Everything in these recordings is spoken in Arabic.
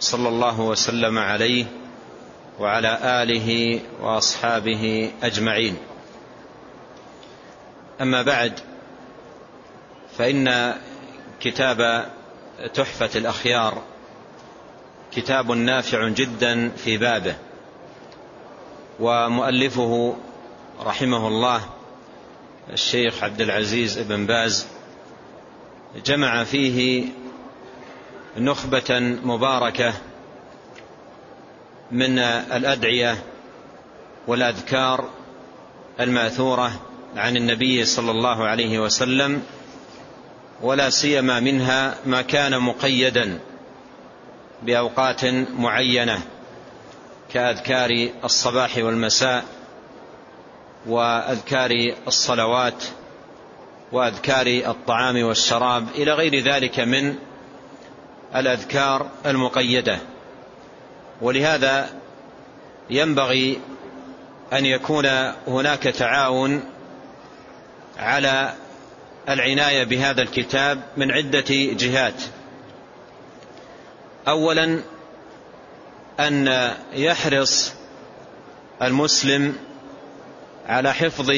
صلى الله وسلم عليه وعلى آله وأصحابه أجمعين. أما بعد فإن كتاب تحفة الأخيار كتاب نافع جدا في بابه ومؤلفه رحمه الله الشيخ عبد العزيز بن باز جمع فيه نخبة مباركة من الأدعية والأذكار المأثورة عن النبي صلى الله عليه وسلم ولا سيما منها ما كان مقيدا بأوقات معينة كأذكار الصباح والمساء وأذكار الصلوات وأذكار الطعام والشراب إلى غير ذلك من الأذكار المقيدة. ولهذا ينبغي أن يكون هناك تعاون على العناية بهذا الكتاب من عدة جهات. أولا أن يحرص المسلم على حفظ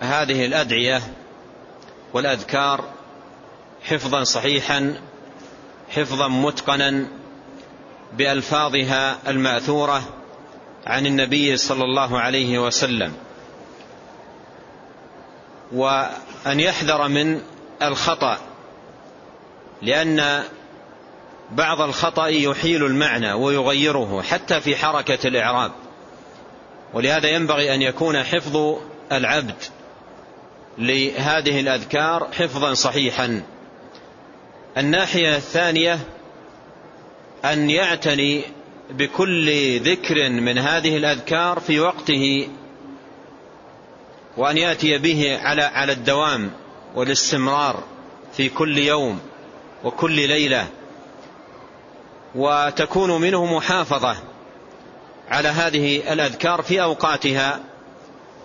هذه الأدعية والأذكار حفظا صحيحا حفظا متقنا بألفاظها المأثورة عن النبي صلى الله عليه وسلم. وأن يحذر من الخطأ لأن بعض الخطأ يحيل المعنى ويغيره حتى في حركة الإعراب. ولهذا ينبغي أن يكون حفظ العبد لهذه الأذكار حفظا صحيحا. الناحية الثانية أن يعتني بكل ذكر من هذه الأذكار في وقته وأن يأتي به على على الدوام والاستمرار في كل يوم وكل ليلة. وتكون منه محافظة على هذه الأذكار في أوقاتها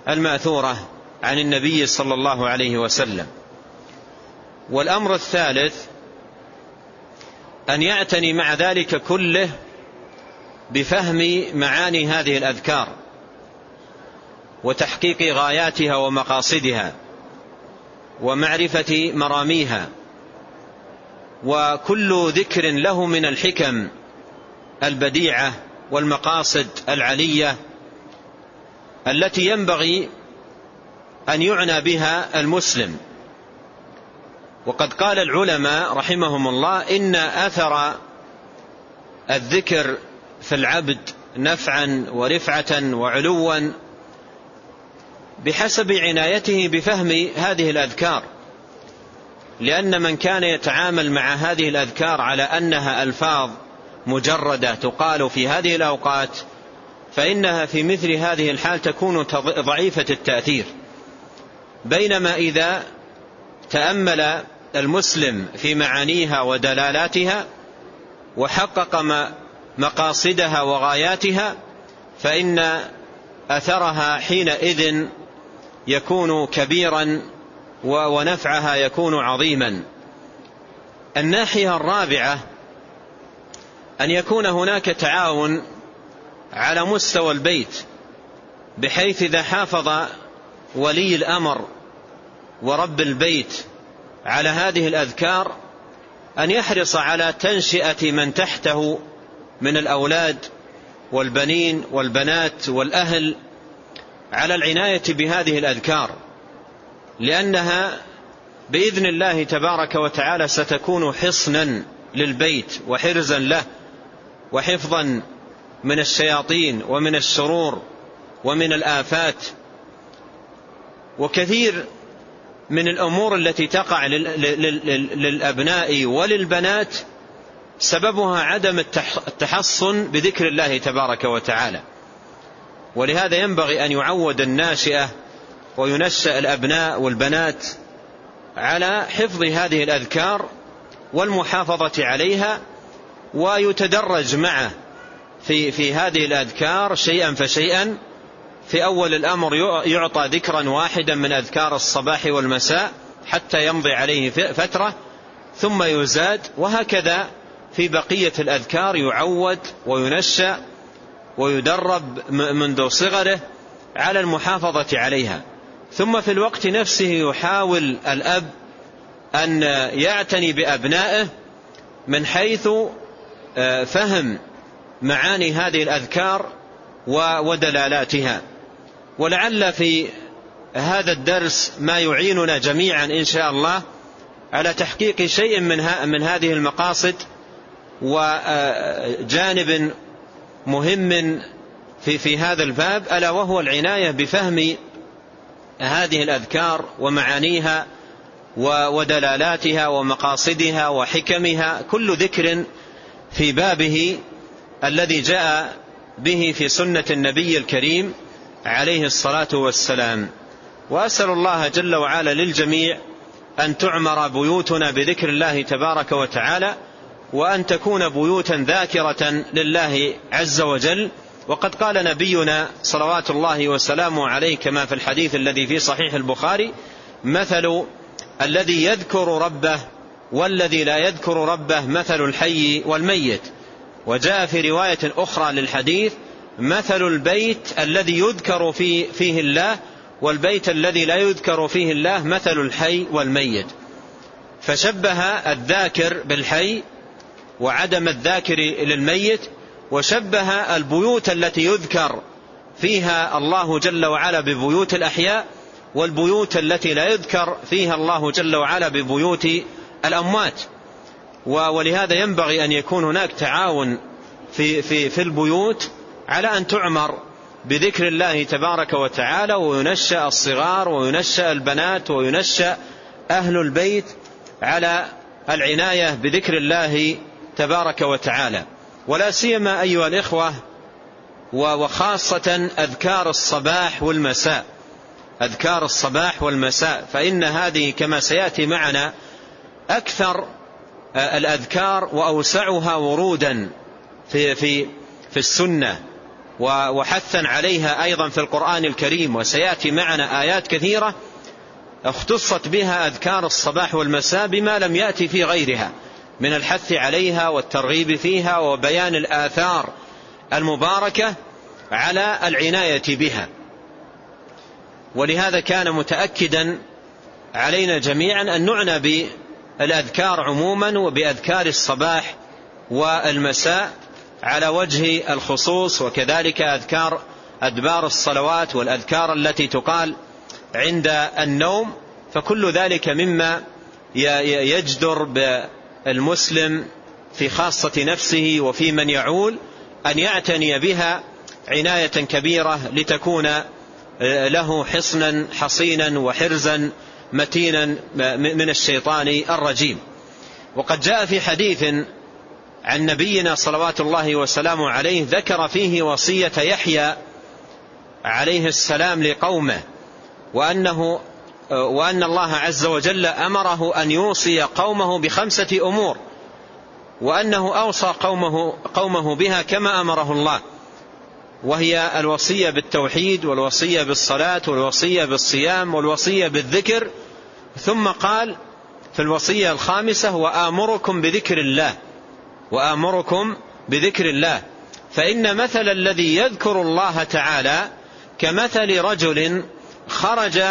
المأثورة عن النبي صلى الله عليه وسلم. والأمر الثالث أن يعتني مع ذلك كله بفهم معاني هذه الأذكار وتحقيق غاياتها ومقاصدها ومعرفة مراميها وكل ذكر له من الحكم البديعة والمقاصد العلية التي ينبغي أن يعنى بها المسلم. وقد قال العلماء رحمهم الله إن أثر الذكر في العبد نفعا ورفعة وعلوا بحسب عنايته بفهم هذه الأذكار. لأن من كان يتعامل مع هذه الأذكار على أنها ألفاظ مجردة تقال في هذه الأوقات فإنها في مثل هذه الحال تكون ضعيفة التأثير. بينما إذا تأمل المسلم في معانيها ودلالاتها وحقق مقاصدها وغاياتها فإن أثرها حينئذ يكون كبيرا ونفعها يكون عظيما. الناحية الرابعة أن يكون هناك تعاون على مستوى البيت بحيث إذا حافظ ولي الأمر ورب البيت على هذه الأذكار أن يحرص على تنشئة من تحته من الأولاد والبنين والبنات والأهل على العناية بهذه الأذكار لأنها بإذن الله تبارك وتعالى ستكون حصنا للبيت وحرزا له وحفظا من الشياطين ومن الشرور ومن الآفات. وكثير من الأمور التي تقع للأبناء وللبنات سببها عدم التحصن بذكر الله تبارك وتعالى. ولهذا ينبغي أن يعود الناشئة وينشأ الأبناء والبنات على حفظ هذه الأذكار والمحافظة عليها ويتدرج معه في في هذه الأذكار شيئا فشيئا في أول الأمر يعطى ذكرا واحدا من أذكار الصباح والمساء حتى يمضي عليه فترة ثم يزاد وهكذا في بقية الأذكار يعود وينشأ ويدرب منذ صغره على المحافظة عليها. ثم في الوقت نفسه يحاول الأب أن يعتني بأبنائه من حيث آه، فهم معاني هذه الأذكار ودلالاتها. ولعل في هذا الدرس ما يعيننا جميعا إن شاء الله على تحقيق شيء من, من هذه المقاصد وجانب مهم في, في هذا الباب ألا وهو العناية بفهم هذه الأذكار ومعانيها ودلالاتها ومقاصدها وحكمها كل ذكر في بابه الذي جاء به في سنة النبي الكريم. عليه الصلاة والسلام. وأسأل الله جل وعلا للجميع أن تعمر بيوتنا بذكر الله تبارك وتعالى وأن تكون بيوتا ذاكرة لله عز وجل. وقد قال نبينا صلوات الله وسلامه عليه كما في الحديث الذي في صحيح البخاري مثل الذي يذكر ربه والذي لا يذكر ربه مثل الحي والميت. وجاء في رواية أخرى للحديث مثل البيت الذي يذكر فيه, فيه الله والبيت الذي لا يذكر فيه الله مثل الحي والميت. فشبه الذاكر بالحي وعدم الذاكر للميت وشبه البيوت التي يذكر فيها الله جل وعلا ببيوت الأحياء والبيوت التي لا يذكر فيها الله جل وعلا ببيوت الأموات. ولهذا ينبغي أن يكون هناك تعاون في, في, في البيوت على أن تعمر بذكر الله تبارك وتعالى وينشأ الصغار وينشأ البنات وينشأ أهل البيت على العناية بذكر الله تبارك وتعالى. ولا سيما أيها الإخوة وخاصة أذكار الصباح والمساء. أذكار الصباح والمساء فإن هذه كما سيأتي معنا أكثر الأذكار وأوسعها ورودا في, في, في السنة. وحثا عليها أيضا في القرآن الكريم وسيأتي معنا آيات كثيرة اختصت بها أذكار الصباح والمساء بما لم يأتي في غيرها من الحث عليها والترغيب فيها وبيان الآثار المباركة على العناية بها. ولهذا كان متأكدا علينا جميعا أن نعنى بالأذكار عموما وبأذكار الصباح والمساء. على وجه الخصوص وكذلك أذكار أدبار الصلوات والأذكار التي تقال عند النوم فكل ذلك مما يجدر بالمسلم في خاصة نفسه وفي من يعول أن يعتني بها عناية كبيرة لتكون له حصنا حصينا وحرزا متينا من الشيطان الرجيم. وقد جاء في حديث عن نبينا صلوات الله وسلامه عليه ذكر فيه وصية يحيى عليه السلام لقومه وأنه وأن الله عز وجل أمره أن يوصي قومه بخمسة أمور وأنه أوصى قومه, قومه بها كما أمره الله وهي الوصية بالتوحيد والوصية بالصلاة والوصية بالصيام والوصية بالذكر ثم قال في الوصية الخامسة وآمركم بذكر الله وآمركم بذكر الله. فإن مثل الذي يذكر الله تعالى كمثل رجل خرج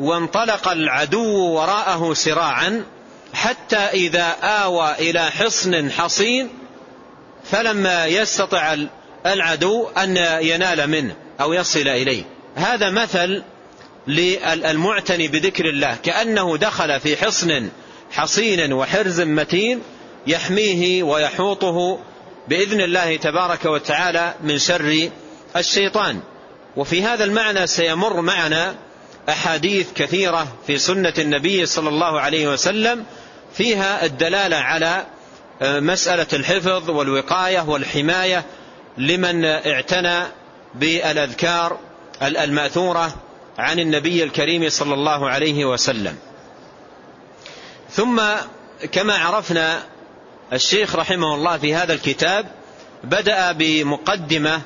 وانطلق العدو وراءه سراعا حتى إذا آوى إلى حصن حصين فلما يستطع العدو أن ينال منه أو يصل إليه. هذا مثل للمعتني بذكر الله كأنه دخل في حصن حصين وحرز متين يحميه ويحوطه بإذن الله تبارك وتعالى من شر الشيطان. وفي هذا المعنى سيمر معنا أحاديث كثيرة في سنة النبي صلى الله عليه وسلم فيها الدلالة على مسألة الحفظ والوقاية والحماية لمن اعتنى بالأذكار المأثورة عن النبي الكريم صلى الله عليه وسلم. ثم كما عرفنا الشيخ رحمه الله في هذا الكتاب بدأ بمقدمة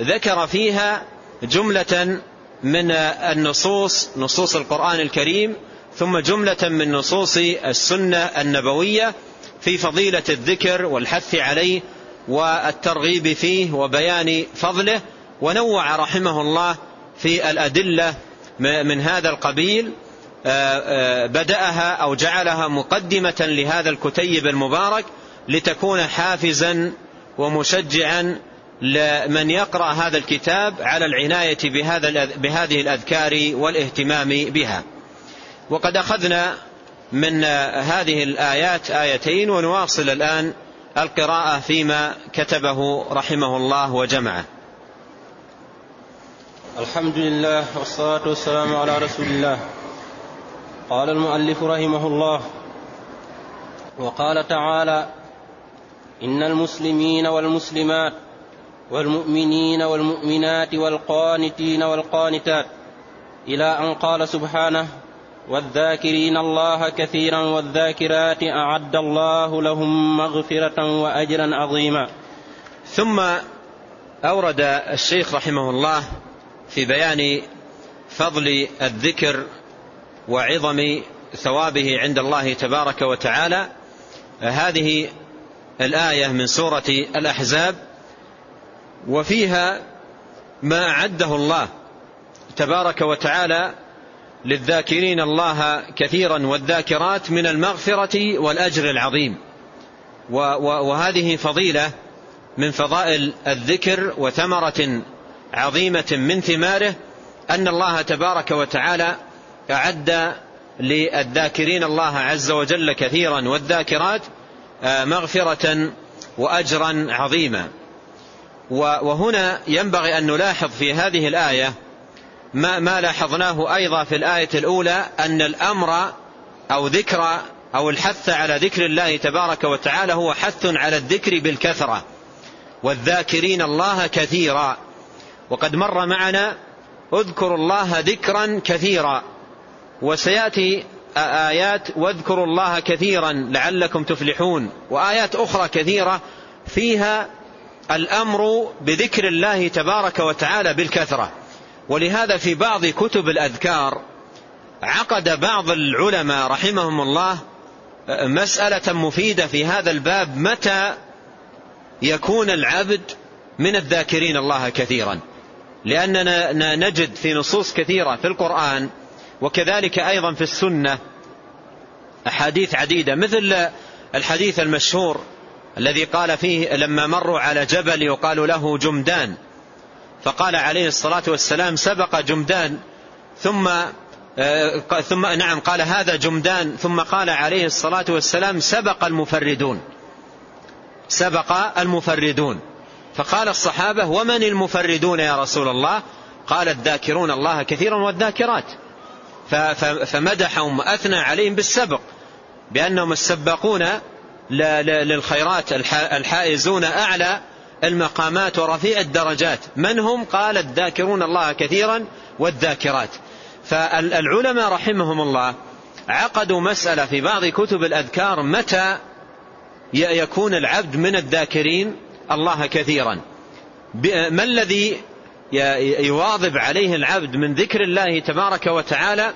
ذكر فيها جملة من النصوص نصوص القرآن الكريم ثم جملة من نصوص السنة النبوية في فضيلة الذكر والحث عليه والترغيب فيه وبيان فضله ونوع رحمه الله في الأدلة من هذا القبيل بدأها أو جعلها مقدمة لهذا الكتيب المبارك لتكون حافزا ومشجعا لمن يقرأ هذا الكتاب على العناية بهذا بهذه الأذكار والاهتمام بها. وقد أخذنا من هذه الآيات آيتين ونواصل الآن القراءة فيما كتبه رحمه الله وجمعه. الحمد لله والصلاة والسلام على رسول الله. قال المؤلف رحمه الله وقال تعالى إن المسلمين والمسلمات والمؤمنين والمؤمنات والقانتين والقانتات إلى أن قال سبحانه والذاكرين الله كثيرا والذاكرات أعد الله لهم مغفرة وأجرا عظيما. ثم أورد الشيخ رحمه الله في بيان فضل الذكر وعظم ثوابه عند الله تبارك وتعالى هذه الآية من سورة الأحزاب وفيها ما أعده الله تبارك وتعالى للذاكرين الله كثيرا والذاكرات من المغفرة والأجر العظيم. وهذه فضيلة من فضائل الذكر وثمرة عظيمة من ثماره أن الله تبارك وتعالى أعد للذاكرين الله عز وجل كثيرا والذاكرات مغفرة وأجرا عظيما. وهنا ينبغي أن نلاحظ في هذه الآية ما, ما لاحظناه أيضا في الآية الأولى أن الأمر أو ذكر أو الحث على ذكر الله تبارك وتعالى هو حث على الذكر بالكثرة. والذاكرين الله كثيرا. وقد مر معنا اذكروا الله ذكرا كثيرا. وسيأتي آيات واذكروا الله كثيرا لعلكم تفلحون وآيات أخرى كثيرة فيها الأمر بذكر الله تبارك وتعالى بالكثرة. ولهذا في بعض كتب الأذكار عقد بعض العلماء رحمهم الله مسألة مفيدة في هذا الباب متى يكون العبد من الذاكرين الله كثيرا. لأننا نجد في نصوص كثيرة في القرآن وكذلك أيضا في السنة أحاديث عديدة مثل الحديث المشهور الذي قال فيه لما مروا على جبل يقال له جمدان فقال عليه الصلاة والسلام سبق جمدان ثم آه، ثم نعم قال هذا جمدان ثم قال عليه الصلاة والسلام سبق المفردون سبق المفردون فقال الصحابة ومن المفردون يا رسول الله؟ قال الذاكرون الله كثيرا والذاكرات. فمدحهم وأثنى عليهم بالسبق بأنهم السباقون للخيرات الحائزون أعلى المقامات ورفيع الدرجات. من هم؟ قال الذاكرون الله كثيرا والذاكرات. فالعلماء رحمهم الله عقدوا مسألة في بعض كتب الأذكار متى يكون العبد من الذاكرين الله كثيرا. ما الذي يواظب عليه العبد من ذكر الله تبارك وتعالى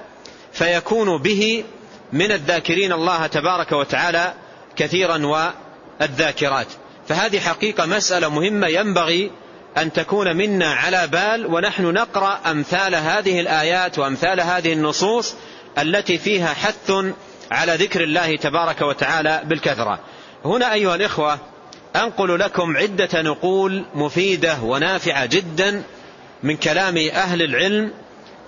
فيكون به من الذاكرين الله تبارك وتعالى كثيرا والذاكرات. فهذه حقيقة مسألة مهمة ينبغي أن تكون منا على بال ونحن نقرأ أمثال هذه الآيات وأمثال هذه النصوص التي فيها حث على ذكر الله تبارك وتعالى بالكثرة. هنا أيها الإخوة أنقل لكم عدة نقول مفيدة ونافعة جدا من كلام أهل العلم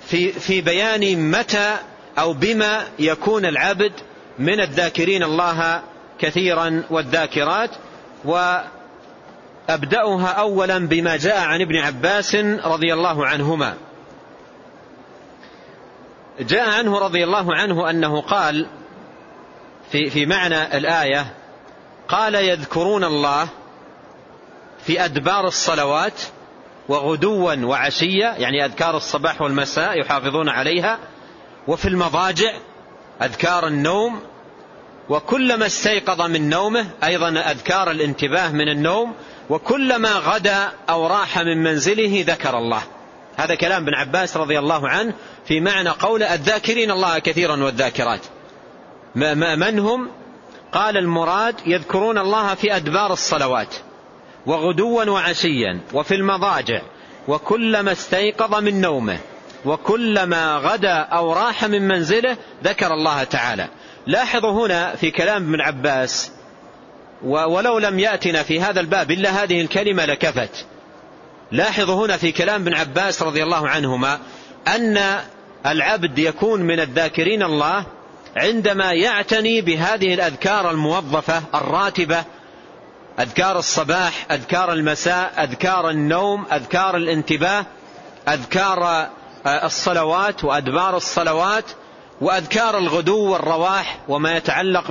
في, في بيان متى أو بما يكون العبد من الذاكرين الله كثيرا والذاكرات وأبدأها أولا بما جاء عن ابن عباس رضي الله عنهما. جاء عنه رضي الله عنه أنه قال في, في معنى الآية قال يذكرون الله في أدبار الصلوات وغدوا وعشية يعني أذكار الصباح والمساء يحافظون عليها. وفي المضاجع أذكار النوم. وكلما استيقظ من نومه أيضا أذكار الانتباه من النوم. وكلما غدا أو راح من منزله ذكر الله. هذا كلام ابن عباس رضي الله عنه في معنى قول الذاكرين الله كثيرا والذاكرات. من هم؟ قال المراد يذكرون الله في أدبار الصلوات. وغدوا وعشيا وفي المضاجع وكلما استيقظ من نومه وكلما غدا أو راح من منزله ذكر الله تعالى. لاحظوا هنا في كلام ابن عباس ولو لم يأتنا في هذا الباب إلا هذه الكلمة لكفت. لاحظوا هنا في كلام ابن عباس رضي الله عنهما أن العبد يكون من الذاكرين الله عندما يعتني بهذه الأذكار الموظفة الراتبة أذكار الصباح أذكار المساء أذكار النوم أذكار الانتباه أذكار الصلوات وأدبار الصلوات وأذكار الغدو والرواح وما يتعلق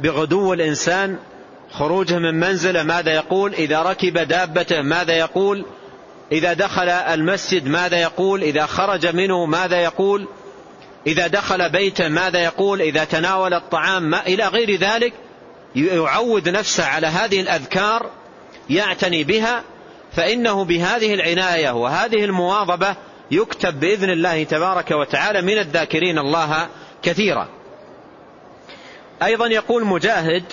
بغدو الإنسان. خروجه من منزله ماذا يقول؟ إذا ركب دابته ماذا يقول؟ إذا دخل المسجد ماذا يقول؟ إذا خرج منه ماذا يقول؟ إذا دخل بيته ماذا يقول؟ إذا تناول الطعام ما إلى غير ذلك. يعود نفسه على هذه الأذكار يعتني بها فإنه بهذه العناية وهذه المواظبة يكتب بإذن الله تبارك وتعالى من الذاكرين الله كثيرا. أيضا يقول مجاهد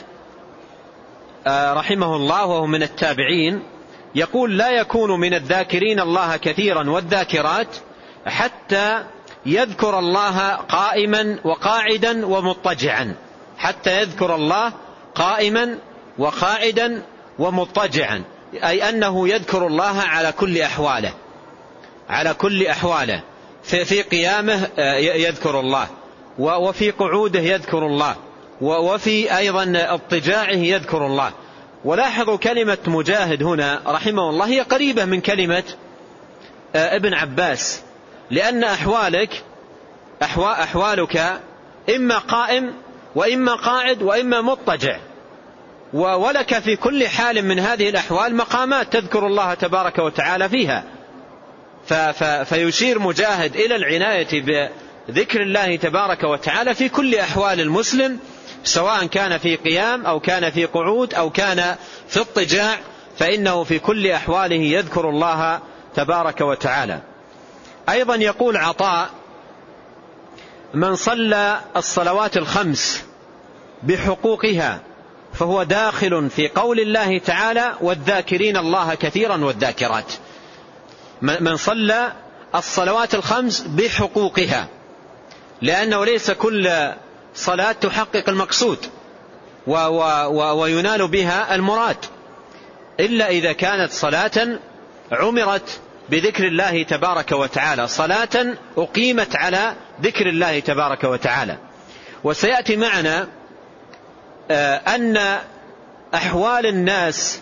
آه، رحمه الله وهو من التابعين يقول لا يكون من الذاكرين الله كثيرا والذاكرات حتى يذكر الله قائما وقاعدا ومضطجعا حتى يذكر الله قائما وقاعدا ومضطجعا أي أنه يذكر الله على كل أحواله على كل أحواله. في قيامه آه، يذكر الله وفي قعوده يذكر الله وفي أيضا اضطجاعه يذكر الله. ولاحظوا كلمة مجاهد هنا رحمه الله هي قريبة من كلمة آه، ابن عباس لأن أحوالك أحوالك إما قائم وإما قاعد وإما مضطجع. ولك في كل حال من هذه الأحوال مقامات تذكر الله تبارك وتعالى فيها. فيشير مجاهد إلى العناية بذكر الله تبارك وتعالى في كل أحوال المسلم سواء كان في قيام أو كان في قعود أو كان في اضطجاع فإنه في كل أحواله يذكر الله تبارك وتعالى. أيضا يقول عطاء من صلى الصلوات الخمس بحقوقها فهو داخل في قول الله تعالى والذاكرين الله كثيرا والذاكرات من صلى الصلوات الخمس بحقوقها لأنه ليس كل صلاة تحقق المقصود وينال بها المراد إلا إذا كانت صلاة عمرت بذكر الله تبارك وتعالى صلاة أقيمت على ذكر الله تبارك وتعالى. وسيأتي معنا أن أحوال الناس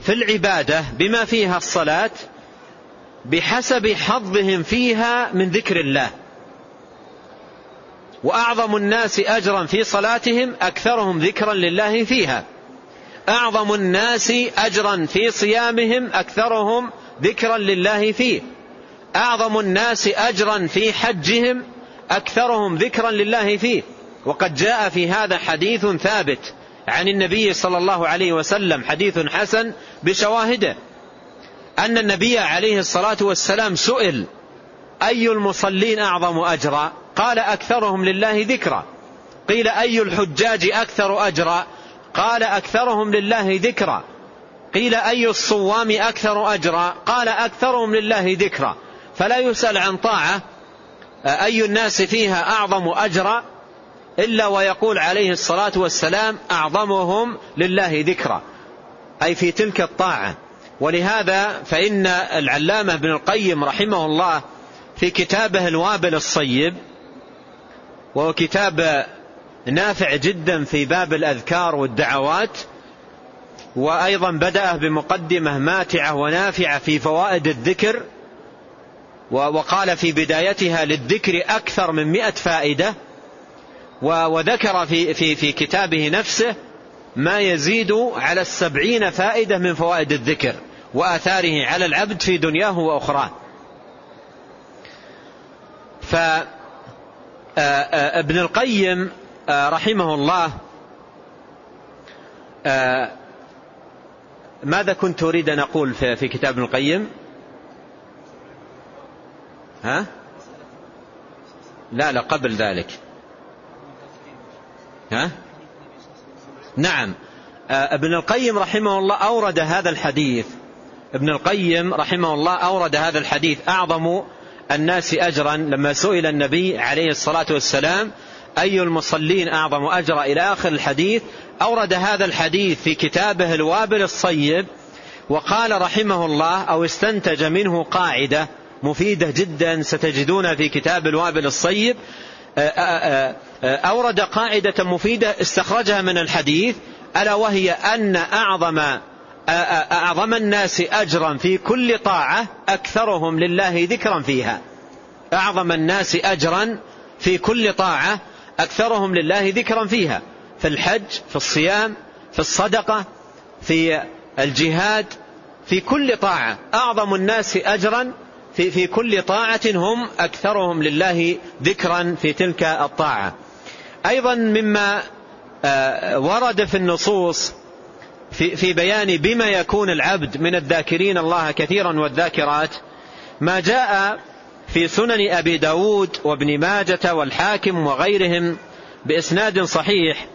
في العبادة بما فيها الصلاة بحسب حظهم فيها من ذكر الله. وأعظم الناس أجرا في صلاتهم أكثرهم ذكرا لله فيها. أعظم الناس أجرا في صيامهم أكثرهم ذكرا لله فيه. أعظم الناس أجرا في حجهم أكثرهم ذكرا لله فيه. وقد جاء في هذا حديث ثابت عن النبي صلى الله عليه وسلم حديث حسن بشواهده أن النبي عليه الصلاة والسلام سئل أي المصلين أعظم أجرا؟ قال أكثرهم لله ذكرا. قيل أي الحجاج أكثر أجرا؟ قال أكثرهم لله ذكرا. قيل أي الصوام أكثر أجرا؟ قال أكثرهم لله ذكرا. فلا يسأل عن طاعة أي الناس فيها أعظم أجرا؟ إلا ويقول عليه الصلاة والسلام أعظمهم لله ذكرا أي في تلك الطاعة. ولهذا فإن العلامة ابن القيم رحمه الله في كتابه الوابل الصيب وهو كتاب نافع جدا في باب الأذكار والدعوات وأيضا بدأ بمقدمة ماتعة ونافعة في فوائد الذكر وقال في بدايتها للذكر أكثر من مئة فائدة وذكر في, في, في كتابه نفسه ما يزيد على السبعين فائدة من فوائد الذكر وآثاره على العبد في دنياه وأخراه. فابن القيم رحمه الله ماذا كنت أريد أن أقول في كتاب ابن القيم؟ ها؟ لا لا قبل ذلك. ها؟ نعم. ابن القيم رحمه الله أورد هذا الحديث. ابن القيم رحمه الله أورد هذا الحديث. أعظم الناس أجرا لما سئل النبي عليه الصلاة والسلام أي المصلين أعظم أجرا إلى آخر الحديث؟ أورد هذا الحديث في كتابه الوابل الصيب وقال رحمه الله أو استنتج منه قاعدة مفيدة جدا ستجدون في كتاب الوابل الصيب. أورد قاعدة مفيدة استخرجها من الحديث ألا وهي أن أعظم أعظم الناس أجرا في كل طاعة أكثرهم لله ذكرا فيها. أعظم الناس أجرا في كل طاعة أكثرهم لله ذكرا فيها. في الحج في الصيام في الصدقة في الجهاد في كل طاعة. أعظم الناس أجرا في, في كل طاعة هم أكثرهم لله ذكرا في تلك الطاعة. أيضا مما ورد في النصوص في, في بيان بما يكون العبد من الذاكرين الله كثيرا والذاكرات ما جاء في سنن أبي داود وابن ماجة والحاكم وغيرهم بإسناد صحيح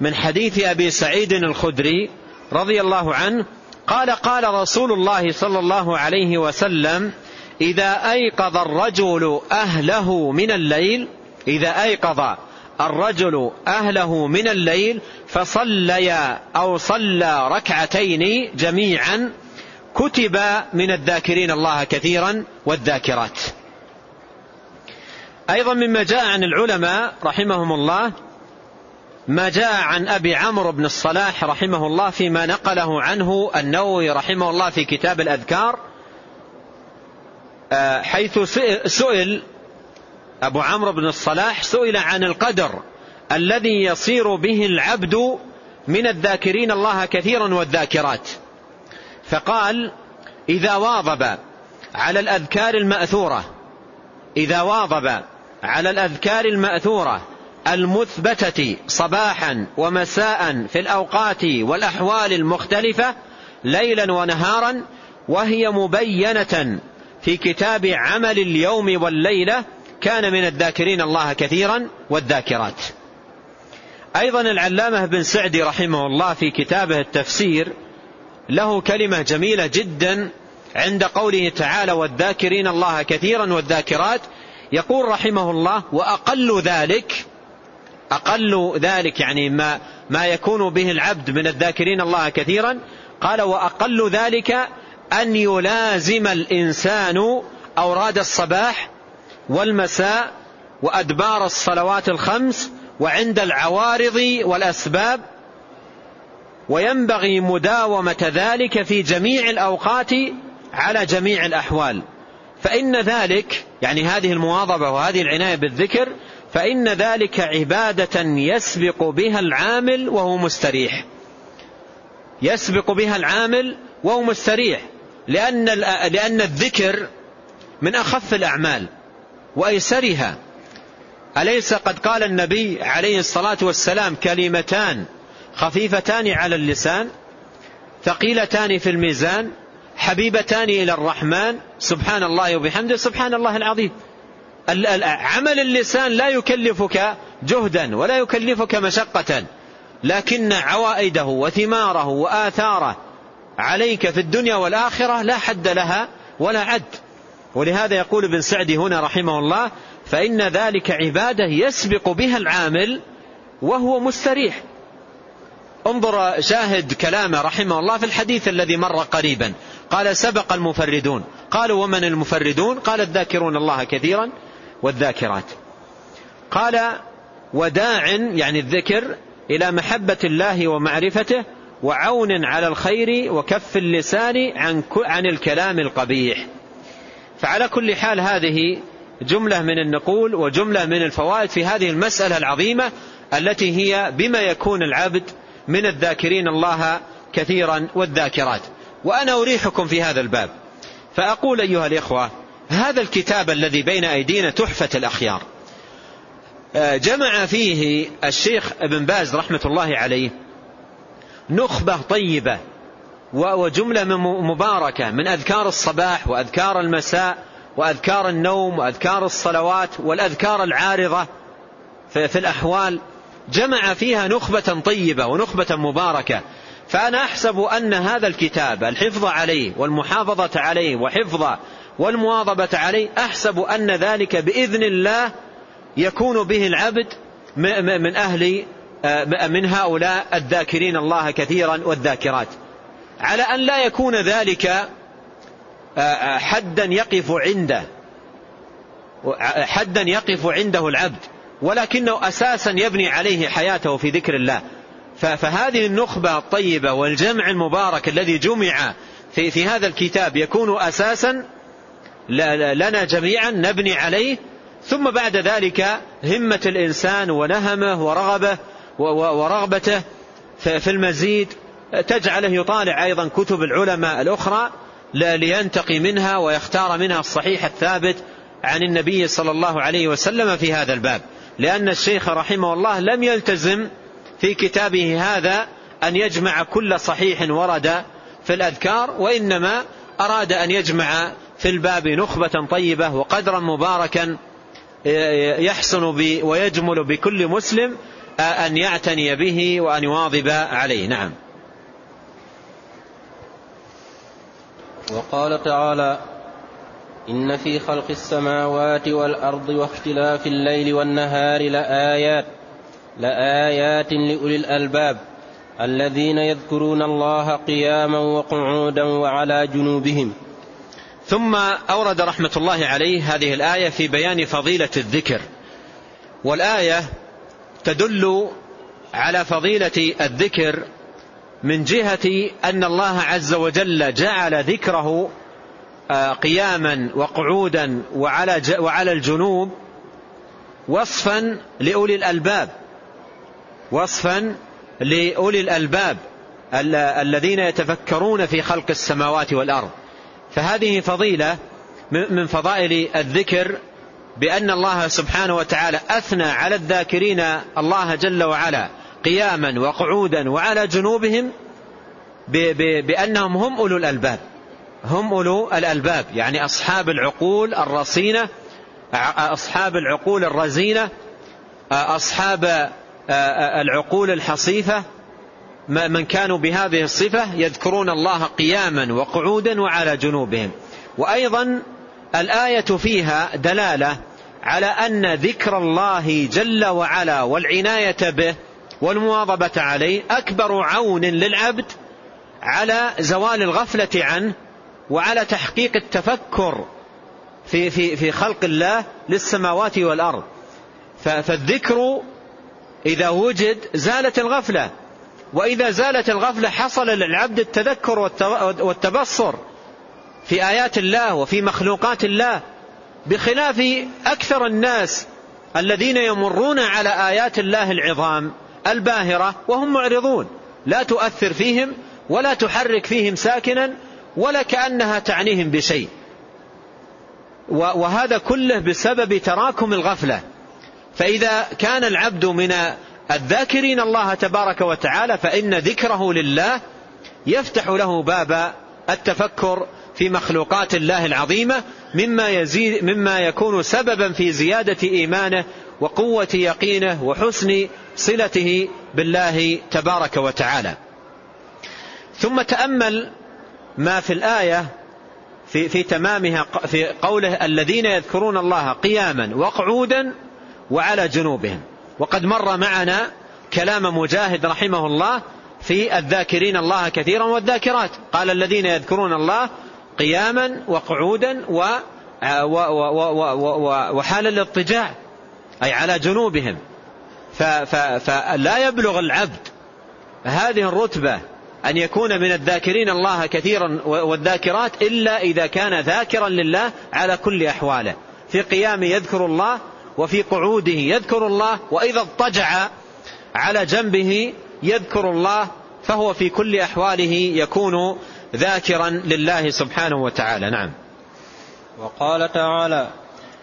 من حديث أبي سعيد الخدري رضي الله عنه قال قال رسول الله صلى الله عليه وسلم إذا أيقظ الرجل أهله من الليل إذا أيقظ الرجل أهله من الليل فصليا أو صلى ركعتين جميعا كتب من الذاكرين الله كثيرا والذاكرات. أيضا مما جاء عن العلماء رحمهم الله ما جاء عن أبي عمرو بن الصلاح رحمه الله فيما نقله عنه النووي رحمه الله في كتاب الأذكار حيث سئل أبو عمرو بن الصلاح سئل عن القدر الذي يصير به العبد من الذاكرين الله كثيرا والذاكرات. فقال إذا واظب على الأذكار المأثورة إذا واظب على الأذكار المأثورة المثبتة صباحا ومساء في الأوقات والأحوال المختلفة ليلا ونهارا وهي مبينة في كتاب عمل اليوم والليلة كان من الذاكرين الله كثيرا والذاكرات. أيضا العلامة بن سعدي رحمه الله في كتابه التفسير له كلمة جميلة جدا عند قوله تعالى والذاكرين الله كثيرا والذاكرات يقول رحمه الله وأقل ذلك أقل ذلك يعني ما, ما يكون به العبد من الذاكرين الله كثيرا قال وأقل ذلك أن يلازم الإنسان أوراد الصباح والمساء وأدبار الصلوات الخمس وعند العوارض والأسباب وينبغي مداومة ذلك في جميع الأوقات على جميع الأحوال. فإن ذلك يعني هذه المواظبة وهذه العناية بالذكر فإن ذلك عبادة يسبق بها العامل وهو مستريح. يسبق بها العامل وهو مستريح لأن, لأن الذكر من أخف الأعمال. وأيسرها. أليس قد قال النبي عليه الصلاة والسلام كلمتان خفيفتان على اللسان؟ ثقيلتان في الميزان؟ حبيبتان إلى الرحمن؟ سبحان الله وبحمده سبحان الله العظيم. عمل اللسان لا يكلفك جهدا ولا يكلفك مشقة لكن عوائده وثماره وآثاره عليك في الدنيا والآخرة لا حد لها ولا عد. ولهذا يقول ابن سعدي هنا رحمه الله فإن ذلك عبادة يسبق بها العامل وهو مستريح. انظر شاهد كلامه رحمه الله في الحديث الذي مر قريبا. قال سبق المفردون. قالوا ومن المفردون؟ قال الذاكرون الله كثيرا والذاكرات. قال وداع يعني الذكر إلى محبة الله ومعرفته وعون على الخير وكف اللسان عن, عن الكلام القبيح. فعلى كل حال هذه جملة من النقول وجملة من الفوائد في هذه المسألة العظيمة التي هي بما يكون العبد من الذاكرين الله كثيرا والذاكرات. وأنا أريحكم في هذا الباب. فأقول أيها الإخوة هذا الكتاب الذي بين أيدينا تحفة الأخيار. آه، جمع فيه الشيخ ابن باز رحمة الله عليه نخبة طيبة. وجملة مباركة من أذكار الصباح وأذكار المساء وأذكار النوم وأذكار الصلوات والأذكار العارضة في الأحوال جمع فيها نخبة طيبة ونخبة مباركة. فأنا أحسب أن هذا الكتاب الحفظ عليه والمحافظة عليه وحفظ والمواظبة عليه أحسب أن ذلك بإذن الله يكون به العبد من أهل من هؤلاء الذاكرين الله كثيرا والذاكرات. على أن لا يكون ذلك حدا يقف عنده. حدا يقف عنده العبد. ولكنه أساسا يبني عليه حياته في ذكر الله. فهذه النخبة الطيبة والجمع المبارك الذي جمع في, في هذا الكتاب يكون أساسا لنا جميعا نبني عليه. ثم بعد ذلك همة الإنسان ونهمه ورغبه ورغبته في المزيد. تجعله يطالع أيضا كتب العلماء الأخرى لينتقي منها ويختار منها الصحيح الثابت عن النبي صلى الله عليه وسلم في هذا الباب. لأن الشيخ رحمه الله لم يلتزم في كتابه هذا أن يجمع كل صحيح ورد في الأذكار وإنما أراد أن يجمع في الباب نخبة طيبة وقدرا مباركا يحسن ويجمل بكل مسلم أن يعتني به وأن يواظب عليه. نعم. وقال تعالى إن في خلق السماوات والأرض واختلاف الليل والنهار لآيات لآيات لأولي الألباب الذين يذكرون الله قياما وقعودا وعلى جنوبهم. ثم أورد رحمة الله عليه هذه الآية في بيان فضيلة الذكر. والآية تدل على فضيلة الذكر من جهة أن الله عز وجل جعل ذكره آه، قياما وقعودا وعلى وعلى الجنوب وصفا لأولي الألباب وصفا لأولي الألباب الذين يتفكرون في خلق السماوات والأرض. فهذه فضيلة من فضائل الذكر بأن الله سبحانه وتعالى أثنى على الذاكرين الله جل وعلا. قياما وقعودا وعلى جنوبهم بأنهم هم أولو الألباب. هم أولو الألباب. يعني أصحاب العقول الرصينة أصحاب العقول الرزينة أصحاب العقول الحصيفة. من كانوا بهذه الصفة يذكرون الله قياما وقعودا وعلى جنوبهم. وأيضا الآية فيها دلالة على أن ذكر الله جل وعلا والعناية به والمواظبة عليه أكبر عون للعبد على زوال الغفلة عنه وعلى تحقيق التفكر في, في, في خلق الله للسماوات والأرض. فالذكر إذا وجد زالت الغفلة وإذا زالت الغفلة حصل للعبد التذكر والتبصر في آيات الله وفي مخلوقات الله بخلاف أكثر الناس الذين يمرون على آيات الله العظام. الباهرة وهم معرضون. لا تؤثر فيهم ولا تحرك فيهم ساكنا ولا كأنها تعنيهم بشيء. وهذا كله بسبب تراكم الغفلة. فإذا كان العبد من الذاكرين الله تبارك وتعالى فإن ذكره لله يفتح له باب التفكر في مخلوقات الله العظيمة مما, يزيد مما يكون سببا في زيادة إيمانه وقوة يقينه وحسن صلته بالله تبارك وتعالى. ثم تأمل ما في الآية في, في تمامها في قوله الذين يذكرون الله قياما وقعودا وعلى جنوبهم. وقد مر معنا كلام مجاهد رحمه الله في الذاكرين الله كثيرا والذاكرات. قال الذين يذكرون الله قياما وقعودا وحال الاضطجاع أي على جنوبهم. فلا يبلغ العبد هذه الرتبة أن يكون من الذاكرين الله كثيرا والذاكرات إلا إذا كان ذاكرا لله على كل أحواله. في قيامه يذكر الله وفي قعوده يذكر الله وإذا اضطجع على جنبه يذكر الله فهو في كل أحواله يكون ذاكرا لله سبحانه وتعالى. نعم. وقال تعالى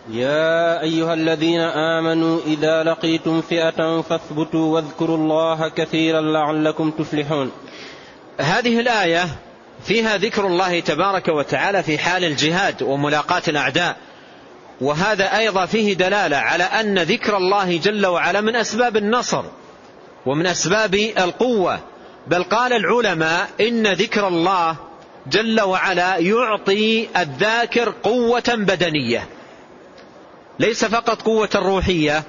يا أيها الذين آمنوا إذا لقيتم فئة فاثبتوا واذكروا الله كثيرا لعلكم تفلحون. هذه الآية فيها ذكر الله تبارك وتعالى في حال الجهاد وملاقاة الأعداء وهذا أيضا فيه دلالة على أن ذكر الله جل وعلا من أسباب النصر ومن أسباب القوة. بل قال العلماء إن ذكر الله جل وعلا يعطي الذاكر قوة بدنية. ليس فقط قوة روحية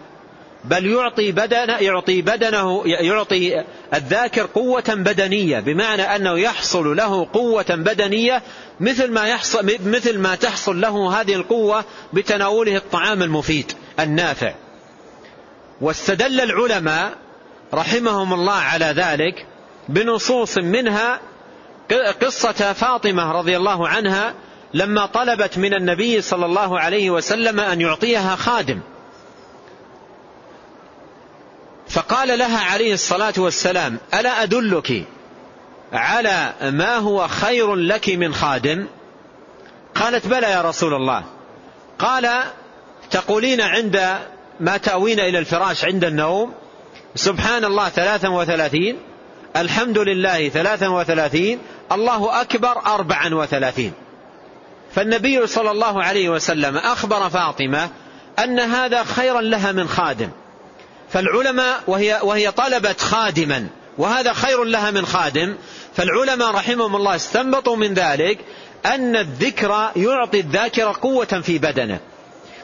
بل يعطي بدن يعطي بدنه يعطي الذاكر قوة بدنية بمعنى أنه يحصل له قوة بدنية مثل ما يحصل مثل ما تحصل له هذه القوة بتناوله الطعام المفيد النافع. واستدل العلماء رحمهم الله على ذلك بنصوص منها قصة فاطمة رضي الله عنها لما طلبت من النبي صلى الله عليه وسلم أن يعطيها خادم. فقال لها عليه الصلاة والسلام ألا أدلك على ما هو خير لك من خادم؟ قالت بلى يا رسول الله. قال تقولين عند ما تأوين إلى الفراش عند النوم سبحان الله ثلاثا وثلاثين الحمد لله ثلاثا وثلاثين الله أكبر أربعا وثلاثين. فالنبي صلى الله عليه وسلم أخبر فاطمة أن هذا خيرا لها من خادم. فالعلماء وهي, وهي طلبت خادما وهذا خير لها من خادم. فالعلماء رحمهم الله استنبطوا من ذلك أن الذكر يعطي الذاكرة قوة في بدنه.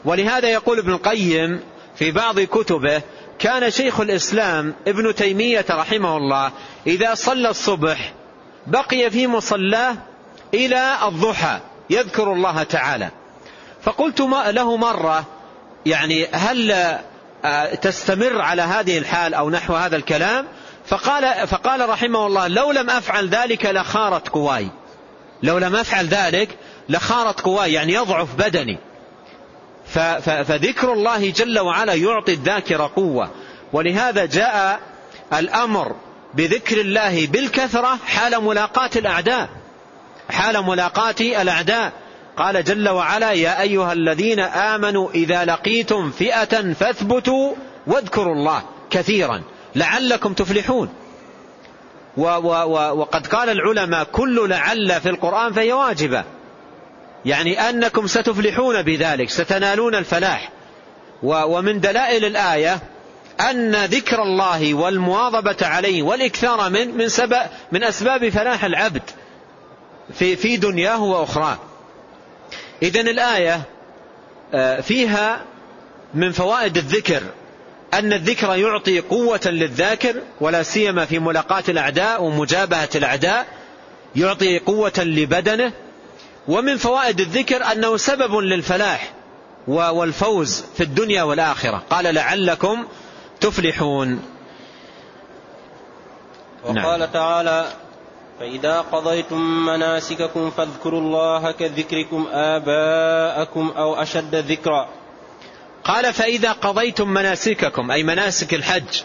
ولهذا يقول ابن القيم في بعض كتبه كان شيخ الإسلام ابن تيمية رحمه الله إذا صلى الصبح بقي في مصلاه إلى الضحى. يذكر الله تعالى. فقلت له مرة يعني هل آه، تستمر على هذه الحال أو نحو هذا الكلام؟ فقال, فقال رحمه الله لو لم أفعل ذلك لخارت قواي. لو لم أفعل ذلك لخارت قواي يعني يضعف بدني. فذكر الله جل وعلا يعطي الذاكرة قوة. ولهذا جاء الأمر بذكر الله بالكثرة حال ملاقاة الأعداء. حال ملاقاة الأعداء. قال جل وعلا يا أيها الذين آمنوا إذا لقيتم فئة فاثبتوا واذكروا الله كثيرا لعلكم تفلحون. و و و وقد قال العلماء كل لعل في القرآن فهي واجبة. يعني أنكم ستفلحون بذلك ستنالون الفلاح. ومن دلائل الآية أن ذكر الله والمواظبة عليه والإكثار من من سبب من أسباب فلاح العبد. في في دنياه وأخراه. إذا الآية آه، فيها من فوائد الذكر أن الذكر يعطي قوة للذاكر ولا سيما في ملاقاة الأعداء ومجابهة الأعداء يعطي قوة لبدنه ومن فوائد الذكر أنه سبب للفلاح والفوز في الدنيا والآخرة قال لعلكم تفلحون وقال نعم. تعالى فإذا قضيتم مناسككم فاذكروا الله كذكركم آباءكم أو أشد ذكرا. قال فإذا قضيتم مناسككم أي مناسك الحج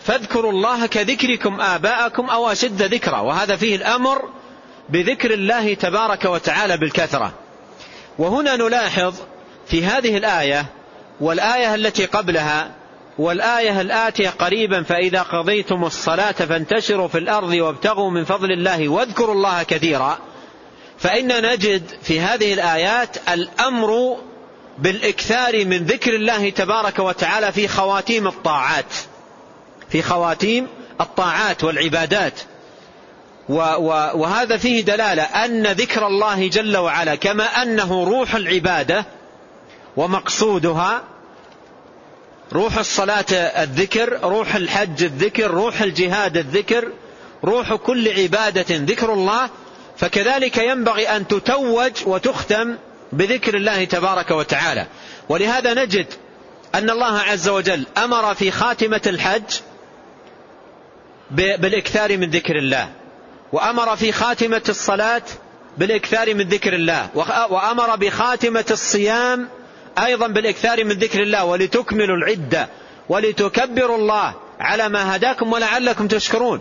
فاذكروا الله كذكركم آباءكم أو أشد ذكرا. وهذا فيه الأمر بذكر الله تبارك وتعالى بالكثرة. وهنا نلاحظ في هذه الآية والآية التي قبلها والآية الآتية قريبا فإذا قضيتم الصلاة فانتشروا في الأرض وابتغوا من فضل الله واذكروا الله كثيرا. فإن نجد في هذه الآيات الأمر بالإكثار من ذكر الله تبارك وتعالى في خواتيم الطاعات في خواتيم الطاعات والعبادات. وهذا فيه دلالة أن ذكر الله جل وعلا كما أنه روح العبادة ومقصودها روح الصلاة الذكر روح الحج الذكر روح الجهاد الذكر روح كل عبادة ذكر الله فكذلك ينبغي أن تتوج وتختم بذكر الله تبارك وتعالى. ولهذا نجد أن الله عز وجل أمر في خاتمة الحج بالإكثار من ذكر الله وأمر في خاتمة الصلاة بالإكثار من ذكر الله وأمر بخاتمة الصيام أيضا بالإكثار من ذكر الله ولتكملوا العدة ولتكبروا الله على ما هداكم ولعلكم تشكرون.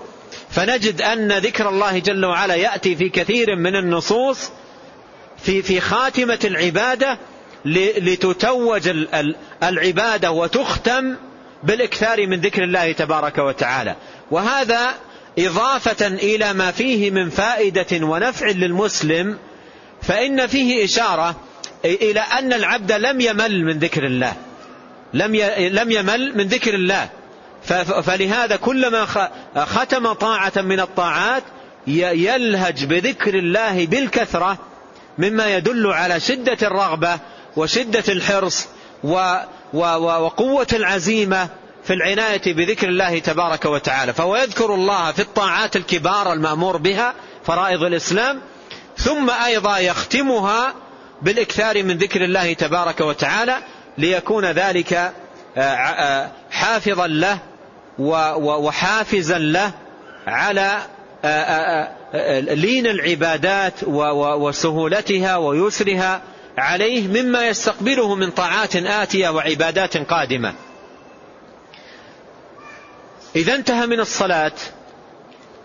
فنجد أن ذكر الله جل وعلا يأتي في كثير من النصوص في في خاتمة العبادة لتتوج العبادة وتختم بالإكثار من ذكر الله تبارك وتعالى. وهذا إضافة إلى ما فيه من فائدة ونفع للمسلم فإن فيه إشارة إلى أن العبد لم يمل من ذكر الله. لم لم يمل من ذكر الله. فلهذا كلما ختم طاعة من الطاعات يلهج بذكر الله بالكثرة مما يدل على شدة الرغبة وشدة الحرص وقوة العزيمة في العناية بذكر الله تبارك وتعالى. فهو يذكر الله في الطاعات الكبار المأمور بها فرائض الإسلام ثم أيضا يختمها بالإكثار من ذكر الله تبارك وتعالى ليكون ذلك آه، آه، حافظا له وحافزا له على آه، لين العبادات وسهولتها ويسرها عليه مما يستقبله من طاعات آتية وعبادات قادمة. إذا انتهى من الصلاة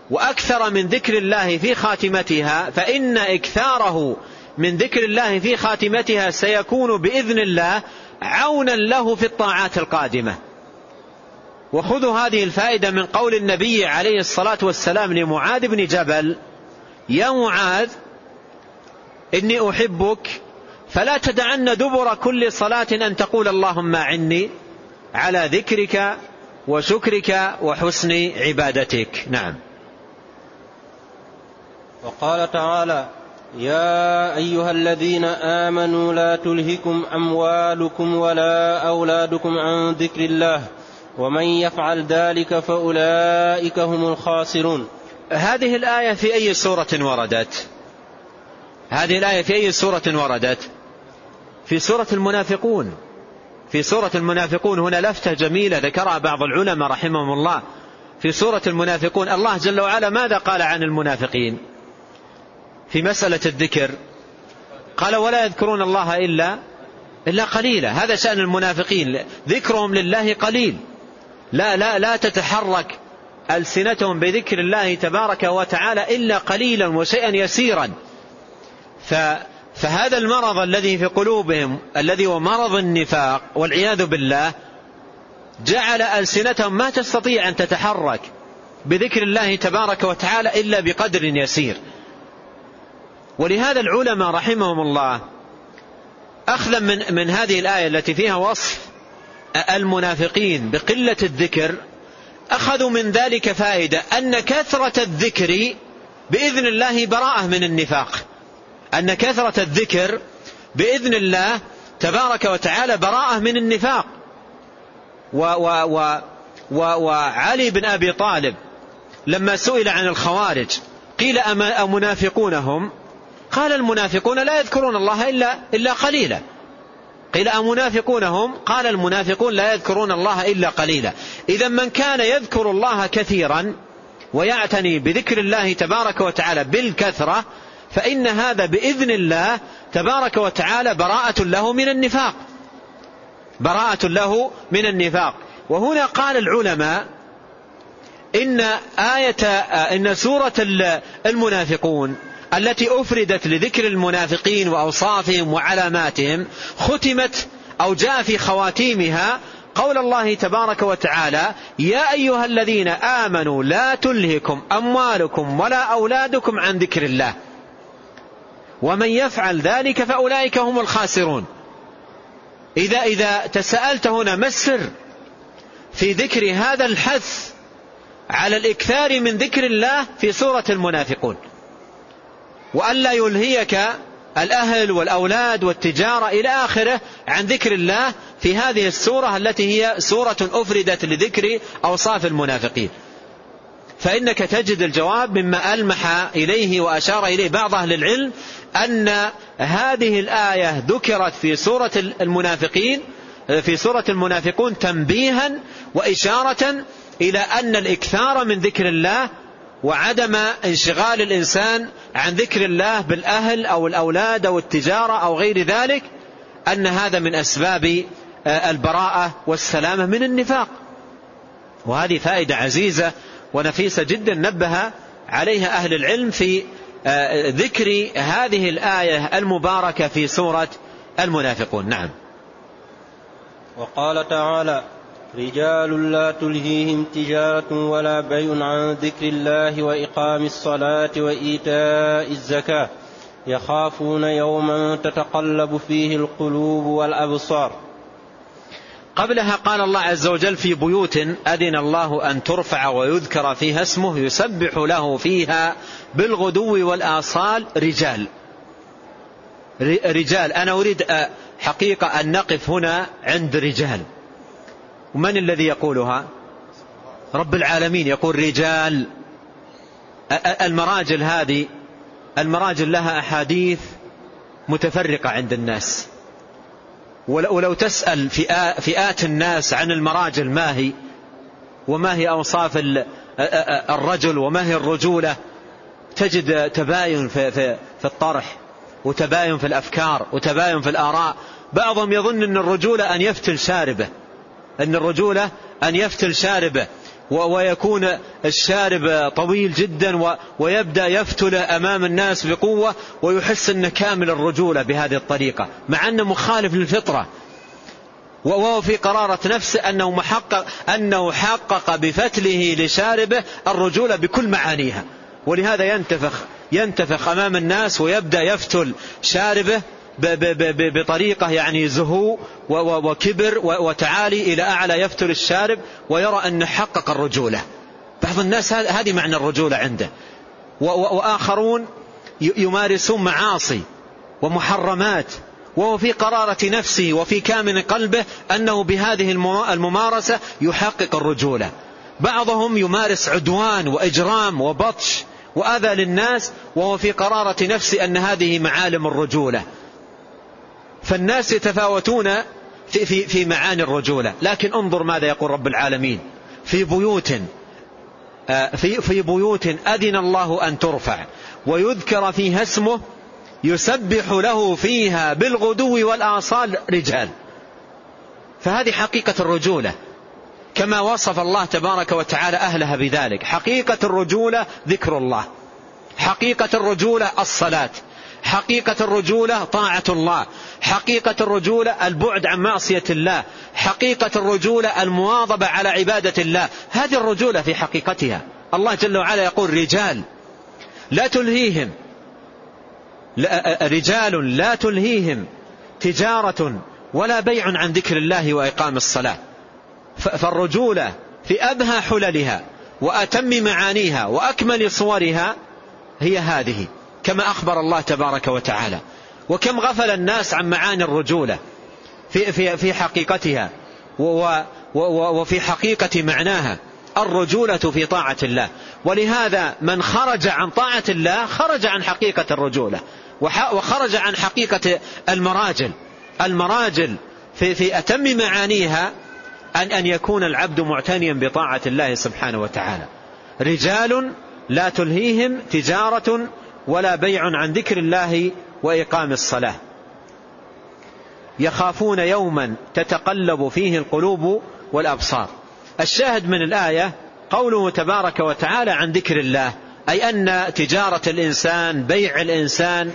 وأكثر من ذكر الله في خاتمتها فإن إكثاره من ذكر الله في خاتمتها سيكون بإذن الله عونا له في الطاعات القادمة. وخذوا هذه الفائدة من قول النبي عليه الصلاة والسلام لمعاذ بن جبل. يا معاذ إني أحبك فلا تدعن دبر كل صلاة أن تقول اللهم عني على ذكرك وشكرك وحسن عبادتك. نعم. وقال تعالى يا أيها الذين آمنوا لا تلهكم أموالكم ولا أولادكم عن ذكر الله ومن يفعل ذلك فأولئك هم الخاسرون. هذه الآية في أي سورة وردت؟ هذه الآية في أي سورة وردت؟ في سورة المنافقون. في سورة المنافقون هنا لفتة جميلة ذكرها بعض العلماء رحمهم الله. في سورة المنافقون الله جل وعلا ماذا قال عن المنافقين؟ في مسألة الذكر. قال ولا يذكرون الله إلا إلا قليلا. هذا شأن المنافقين. ذكرهم لله قليل. لا لا لا تتحرك ألسنتهم بذكر الله تبارك وتعالى إلا قليلا وشيئا يسيرا. فهذا المرض الذي في قلوبهم الذي هو مرض النفاق والعياذ بالله جعل ألسنتهم ما تستطيع أن تتحرك بذكر الله تبارك وتعالى إلا بقدر يسير. ولهذا العلماء رحمهم الله أخذا من, من هذه الآية التي فيها وصف المنافقين بقلة الذكر أخذوا من ذلك فائدة أن كثرة الذكر بإذن الله براءة من النفاق. أن كثرة الذكر بإذن الله تبارك وتعالى براءة من النفاق. و و و و وعلي بن أبي طالب لما سئل عن الخوارج قيل أمنافقونهم؟ قال المنافقون لا يذكرون الله إلا, إلا قليلا. قيل أمنافقون هم قال المنافقون لا يذكرون الله إلا قليلا. إذا من كان يذكر الله كثيرا ويعتني بذكر الله تبارك وتعالى بالكثرة فإن هذا بإذن الله تبارك وتعالى براءة له من النفاق. براءة له من النفاق. وهنا قال العلماء إن آية إن سورة المنافقون التي أفردت لذكر المنافقين وأوصافهم وعلاماتهم ختمت أو جاء في خواتيمها قول الله تبارك وتعالى يا أيها الذين آمنوا لا تلهكم أموالكم ولا أولادكم عن ذكر الله ومن يفعل ذلك فأولئك هم الخاسرون. إذا إذا تساءلت هنا ما السر في ذكر هذا الحث على الإكثار من ذكر الله في سورة المنافقون؟ وألا يلهيك الأهل والأولاد والتجارة إلى آخره عن ذكر الله في هذه السورة التي هي سورة أفردت لذكر أوصاف المنافقين. فإنك تجد الجواب مما ألمح إليه وأشار إليه بعض أهل العلم أن هذه الآية ذكرت في سورة المنافقين في سورة المنافقون تنبيها وإشارة إلى أن الإكثار من ذكر الله وعدم انشغال الإنسان عن ذكر الله بالأهل أو الأولاد أو التجارة أو غير ذلك أن هذا من أسباب آه، البراءة والسلامة من النفاق. وهذه فائدة عزيزة ونفيسة جدا نبه عليها أهل العلم في آه، ذكر هذه الآية المباركة في سورة المنافقون. نعم. وقال تعالى رجال لا تلهيهم تجارة ولا بيع عن ذكر الله وإقام الصلاة وإيتاء الزكاة. يخافون يوما تتقلب فيه القلوب والأبصار. قبلها قال الله عز وجل في بيوت أذن الله أن ترفع ويذكر فيها اسمه يسبح له فيها بالغدو والآصال رجال. رجال. أنا أريد حقيقة أن نقف هنا عند رجال. ومن الذي يقولها؟ رب العالمين. يقول رجال. المراجل هذه المراجل لها أحاديث متفرقة عند الناس. ولو تسأل فئات الناس عن المراجل ما هي وما هي أوصاف الرجل وما هي الرجولة تجد تباين في, الطرح وتباين في الأفكار وتباين في الآراء. بعضهم يظن أن الرجولة أن يفتل شاربه. أن الرجولة أن يفتل شاربه ويكون الشارب طويل جدا ويبدأ يفتل أمام الناس بقوة ويحس أنه كامل الرجولة بهذه الطريقة مع أنه مخالف للفطرة. وهو في قرارة نفسه أنه, محقق أنه حقق بفتله لشاربه الرجولة بكل معانيها. ولهذا ينتفخ ينتفخ أمام الناس ويبدأ يفتل شاربه. بطريقة يعني زهو وكبر وتعالي إلى أعلى يفتل الشارب ويرى أن حقق الرجولة. بعض الناس هذه معنى الرجولة عنده. وآخرون يمارسون معاصي ومحرمات. وهو في قرارة نفسه وفي كامن قلبه أنه بهذه الممارسة يحقق الرجولة. بعضهم يمارس عدوان وإجرام وبطش وأذى للناس وهو في قرارة نفسه أن هذه معالم الرجولة. فالناس يتفاوتون في, في, في معاني الرجولة. لكن انظر ماذا يقول رب العالمين. في بيوت آه، في, في بيوت أذن الله أن ترفع ويذكر فيها اسمه يسبح له فيها بالغدو والآصال رجال. فهذه حقيقة الرجولة. كما وصف الله تبارك وتعالى أهلها بذلك. حقيقة الرجولة ذكر الله. حقيقة الرجولة الصلاة. حقيقة الرجولة طاعة الله. حقيقة الرجولة البعد عن معصية الله حقيقة الرجولة المواظبة على عبادة الله. هذه الرجولة في حقيقتها. الله جل وعلا يقول رجال لا تلهيهم. رجال لا تلهيهم. تجارة ولا بيع عن ذكر الله وإقام الصلاة. فالرجولة في أبهى حللها وأتم معانيها وأكمل صورها هي هذه كما أخبر الله تبارك وتعالى. وكم غفل الناس عن معاني الرجولة في, في, في حقيقتها وفي حقيقة معناها. الرجولة في طاعة الله. ولهذا من خرج عن طاعة الله خرج عن حقيقة الرجولة. وخرج عن حقيقة المراجل. المراجل في, في أتم معانيها أن, أن يكون العبد معتنيا بطاعة الله سبحانه وتعالى. رجال لا تلهيهم تجارة ولا بيع عن ذكر الله وإقام الصلاة. يخافون يوما تتقلب فيه القلوب والأبصار. الشاهد من الآية قوله تبارك وتعالى عن ذكر الله أي أن تجارة الإنسان بيع الإنسان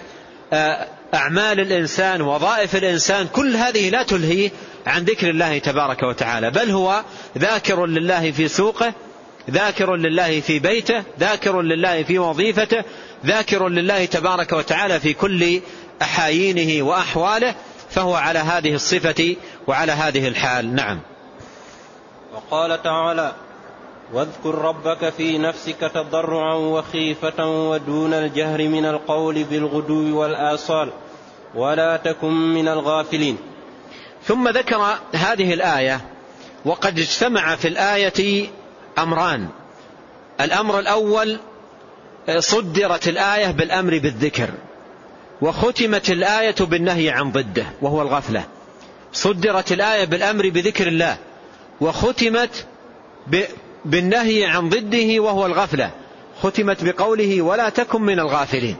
آه، أعمال الإنسان وظائف الإنسان كل هذه لا تلهيه عن ذكر الله تبارك وتعالى بل هو ذاكر لله في سوقه ذاكر لله في بيته ذاكر لله في وظيفته ذاكر لله تبارك وتعالى في كل أحايينه وأحواله فهو على هذه الصفة وعلى هذه الحال. نعم. وقال تعالى واذكر ربك في نفسك تضرعا وخيفة ودون الجهر من القول بالغدو والآصال ولا تكن من الغافلين. ثم ذكر هذه الآية وقد اجتمع في الآية أمران الأمر الأول صدرت الآية بالأمر بالذكر وختمت الآية بالنهي عن ضده وهو الغفلة. صدرت الآية بالأمر بذكر الله وختمت بالنهي عن ضده وهو الغفلة. ختمت بقوله ولا تكن من الغافلين.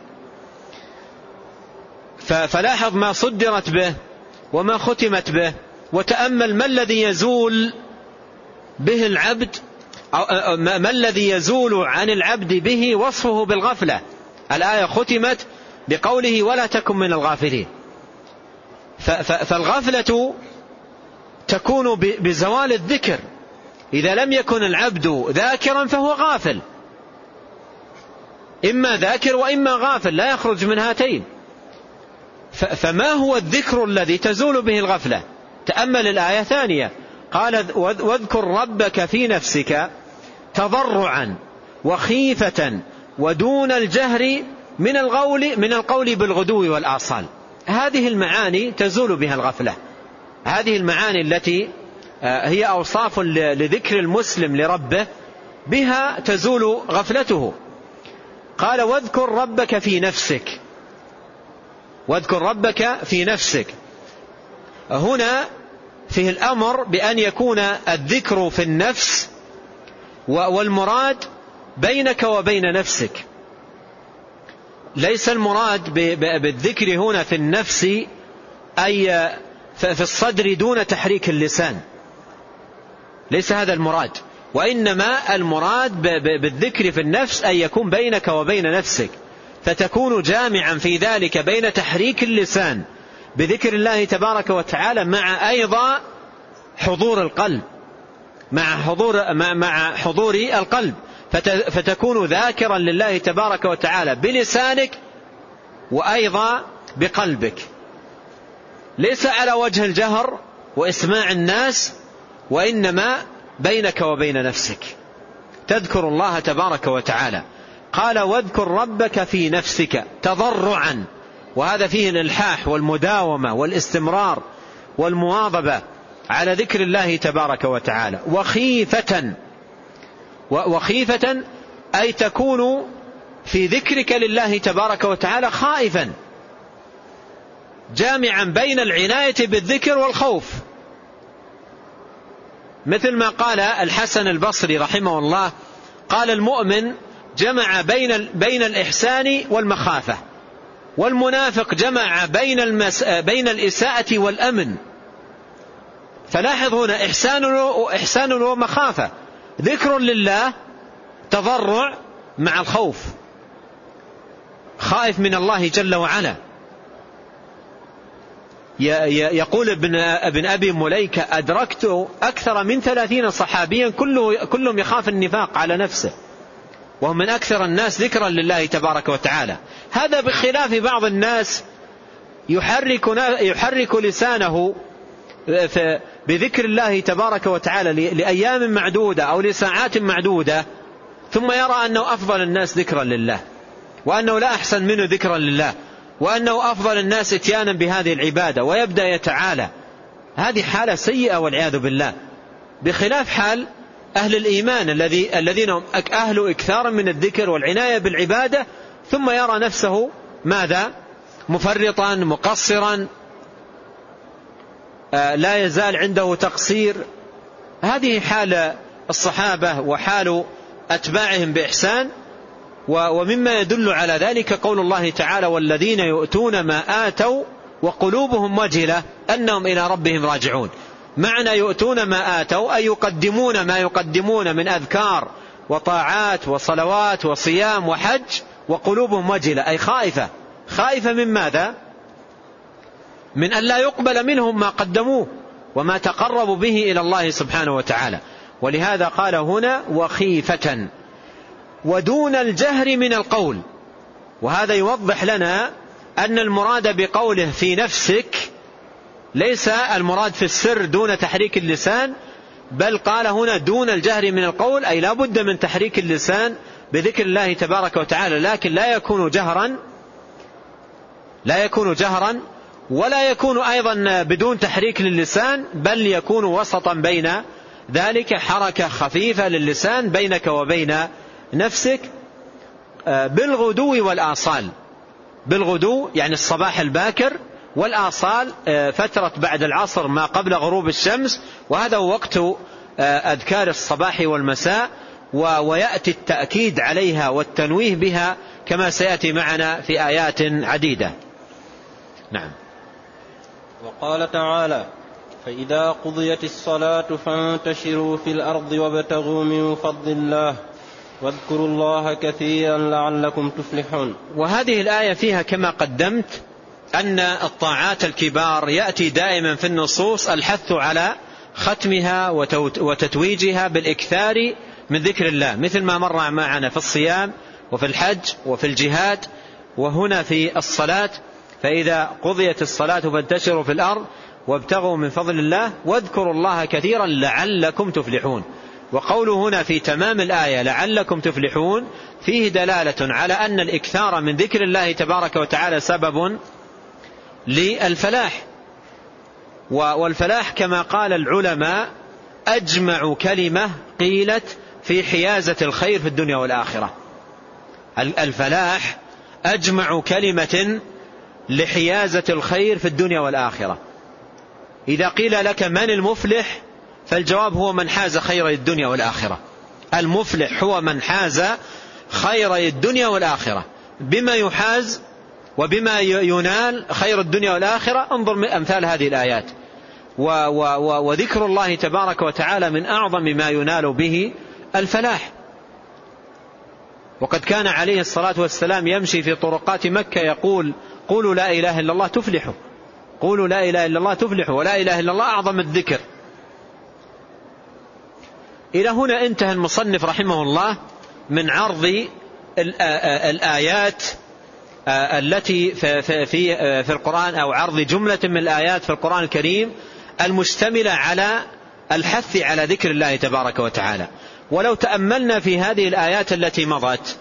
فلاحظ ما صدرت به وما ختمت به وتأمل ما الذي يزول به العبد ما الذي يزول عن العبد به وصفه بالغفلة؟ الآية ختمت بقوله ولا تكن من الغافلين. فالغفلة تكون بزوال الذكر. إذا لم يكن العبد ذاكرا فهو غافل. إما ذاكر وإما غافل لا يخرج من هاتين. فما هو الذكر الذي تزول به الغفلة؟ تأمل الآية ثانية. قال واذكر ربك في نفسك تضرعا وخيفة ودون الجهر من القول من القول بالغدو والآصال. هذه المعاني تزول بها الغفلة. هذه المعاني التي آه، هي أوصاف لذكر المسلم لربه بها تزول غفلته. قال واذكر ربك في نفسك. واذكر ربك في نفسك. هنا فيه الأمر بأن يكون الذكر في النفس والمراد بينك وبين نفسك. ليس المراد بالذكر هنا في النفس أي في الصدر دون تحريك اللسان. ليس هذا المراد. وإنما المراد بالذكر في النفس أن يكون بينك وبين نفسك. فتكون جامعا في ذلك بين تحريك اللسان. بذكر الله تبارك وتعالى مع أيضا حضور القلب. مع حضور مع حضور القلب. فتكون ذاكرا لله تبارك وتعالى بلسانك وأيضا بقلبك. ليس على وجه الجهر وإسماع الناس وإنما بينك وبين نفسك. تذكر الله تبارك وتعالى. قال واذكر ربك في نفسك تضرعا. وهذا فيه الإلحاح والمداومة والاستمرار والمواظبة على ذكر الله تبارك وتعالى. وخيفة وخيفة أي تكون في ذكرك لله تبارك وتعالى خائفا جامعا بين العناية بالذكر والخوف. مثل ما قال الحسن البصري رحمه الله قال المؤمن جمع بين بين الإحسان والمخافة. والمنافق جمع بين المس بين الإساءة والأمن. فلاحظ هنا إحسان إحسان ومخافة ذكر لله تضرع مع الخوف. خائف من الله جل وعلا. يقول ابن, ابن أبي مليكة أدركت أكثر من ثلاثين صحابيا كله كلهم يخاف النفاق على نفسه. وهم من أكثر الناس ذكرا لله تبارك وتعالى. هذا بخلاف بعض الناس يحرك, يحرك لسانه بذكر الله تبارك وتعالى لأيام معدودة أو لساعات معدودة ثم يرى أنه أفضل الناس ذكرا لله وأنه لا أحسن منه ذكرا لله وأنه أفضل الناس إتيانا بهذه العبادة ويبدأ يتعالى. هذه حالة سيئة والعياذ بالله. بخلاف حال أهل الإيمان الذي الذين هم أهل إكثار من الذكر والعناية بالعبادة ثم يرى نفسه ماذا؟ مفرطا مقصرا آه، لا يزال عنده تقصير. هذه حال الصحابة وحال أتباعهم بإحسان ومما يدل على ذلك قول الله تعالى والذين يؤتون ما آتوا وقلوبهم وجلة أنهم إلى ربهم راجعون. معنى يؤتون ما آتوا أي يقدمون ما يقدمون من أذكار وطاعات وصلوات وصيام وحج وقلوبهم وجلة أي خائفة. خائفة من ماذا؟ من أن لا يقبل منهم ما قدموه وما تقربوا به إلى الله سبحانه وتعالى. ولهذا قال هنا وخيفة ودون الجهر من القول. وهذا يوضح لنا أن المراد بقوله في نفسك ليس المراد في السر دون تحريك اللسان بل قال هنا دون الجهر من القول أي لا بد من تحريك اللسان بذكر الله تبارك وتعالى لكن لا يكون جهرا لا يكون جهرا ولا يكون أيضا بدون تحريك للسان بل يكون وسطا بين ذلك حركة خفيفة للسان بينك وبين نفسك آه، بالغدو والآصال. بالغدو يعني الصباح الباكر والآصال آه، فترة بعد العصر ما قبل غروب الشمس وهذا هو وقت آه، أذكار الصباح والمساء ويأتي التأكيد عليها والتنويه بها كما سيأتي معنا في آيات عديدة. نعم. وقال تعالى فإذا قضيت الصلاة فانتشروا في الأرض وابتغوا من فضل الله واذكروا الله كثيرا لعلكم تفلحون. وهذه الآية فيها كما قدمت أن الطاعات الكبار يأتي دائما في النصوص الحث على ختمها وتتويجها بالإكثار من ذكر الله مثل ما مر معنا في الصيام وفي الحج وفي الجهاد وهنا في الصلاة. فإذا قضيت الصلاة فانتشروا في الأرض وابتغوا من فضل الله واذكروا الله كثيرا لعلكم تفلحون. وقوله هنا في تمام الآية لعلكم تفلحون فيه دلالة على أن الإكثار من ذكر الله تبارك وتعالى سبب للفلاح. والفلاح كما قال العلماء أجمع كلمة قيلت في حيازة الخير في الدنيا والآخرة. الفلاح أجمع كلمة لحيازة الخير في الدنيا والآخرة. إذا قيل لك من المفلح فالجواب هو من حاز خير الدنيا والآخرة. المفلح هو من حاز خير الدنيا والآخرة. بما يحاز وبما ينال خير الدنيا والآخرة انظر من أمثال هذه الآيات. و و و وذكر الله تبارك وتعالى من أعظم ما ينال به الفلاح. وقد كان عليه الصلاة والسلام يمشي في طرقات مكة يقول قولوا لا إله إلا الله تفلحوا. قولوا لا إله إلا الله تفلحوا ولا إله إلا الله أعظم الذكر. إلى هنا انتهى المصنف رحمه الله من عرض الآيات التي في في القرآن أو عرض جملة من الآيات في القرآن الكريم المشتملة على الحث على ذكر الله تبارك وتعالى. ولو تأملنا في هذه الآيات التي مضت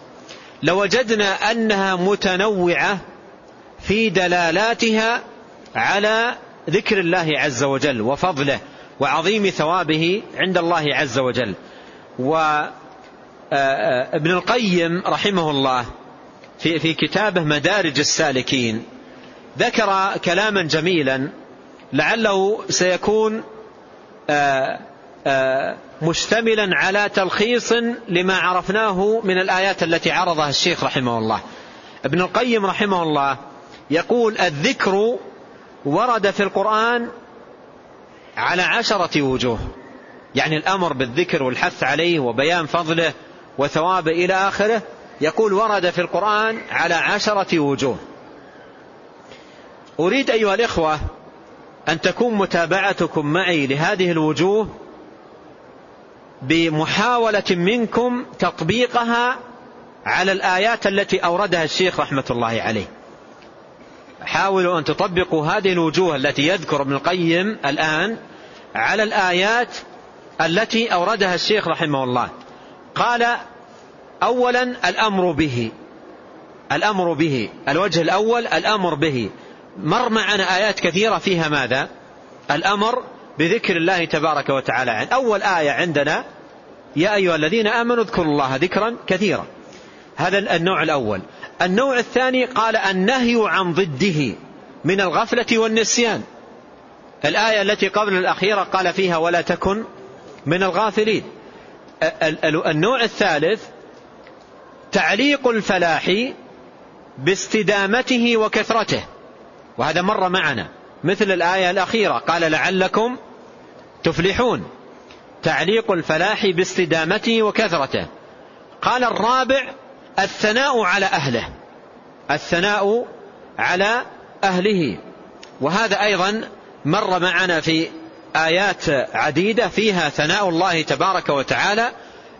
لوجدنا أنها متنوعة في دلالاتها على ذكر الله عز وجل وفضله وعظيم ثوابه عند الله عز وجل. وابن القيم رحمه الله في في كتابه مدارج السالكين. ذكر كلاما جميلا لعله سيكون مشتملا على تلخيص لما عرفناه من الآيات التي عرضها الشيخ رحمه الله. ابن القيم رحمه الله يقول الذكر ورد في القرآن على عشرة وجوه يعني الأمر بالذكر والحث عليه وبيان فضله وثوابه إلى آخره يقول ورد في القرآن على عشرة وجوه. أريد أيها الإخوة أن تكون متابعتكم معي لهذه الوجوه بمحاولة منكم تطبيقها على الآيات التي أوردها الشيخ رحمة الله عليه. حاولوا أن تطبقوا هذه الوجوه التي يذكر ابن القيم الآن على الآيات التي أوردها الشيخ رحمه الله. قال أولا الأمر به. الأمر به. الوجه الأول الأمر به. مر معنا آيات كثيرة فيها ماذا؟ الأمر بذكر الله تبارك وتعالى. عن أول آية عندنا يا أيها الذين آمنوا اذكروا الله ذكرا كثيرا. هذا النوع الأول. النوع الثاني قال النهي عن ضده من الغفلة والنسيان. الآية التي قبل الأخيرة قال فيها ولا تكن من الغافلين. النوع الثالث تعليق الفلاح باستدامته وكثرته. وهذا مر معنا مثل الآية الأخيرة قال لعلكم تفلحون. تعليق الفلاح باستدامته وكثرته. قال الرابع الثناء على أهله. الثناء على أهله. وهذا أيضا مر معنا في آيات عديدة فيها ثناء الله تبارك وتعالى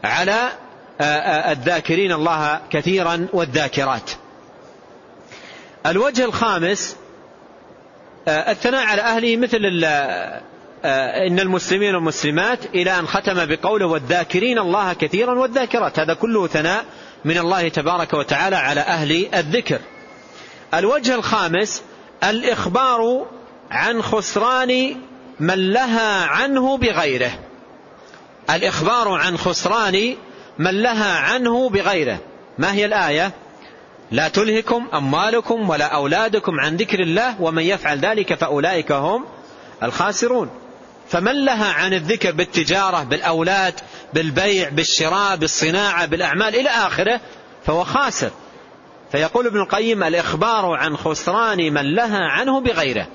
على الذاكرين الله كثيرا والذاكرات. الوجه الخامس الثناء على أهله مثل إن المسلمين والمسلمات إلى أن ختم بقوله والذاكرين الله كثيرا والذاكرات. هذا كله ثناء من الله تبارك وتعالى على أهل الذكر. الوجه الخامس الإخبار عن خسران من لها عنه بغيره. الإخبار عن خسران من لها عنه بغيره. ما هي الآية؟ لا تلهكم أموالكم ولا أولادكم عن ذكر الله ومن يفعل ذلك فأولئك هم الخاسرون. فمن لها عن الذكر بالتجارة بالأولاد بالبيع بالشراء بالصناعة بالأعمال إلى آخره فهو خاسر. فيقول ابن القيم الإخبار عن خسران من لها عنه بغيره.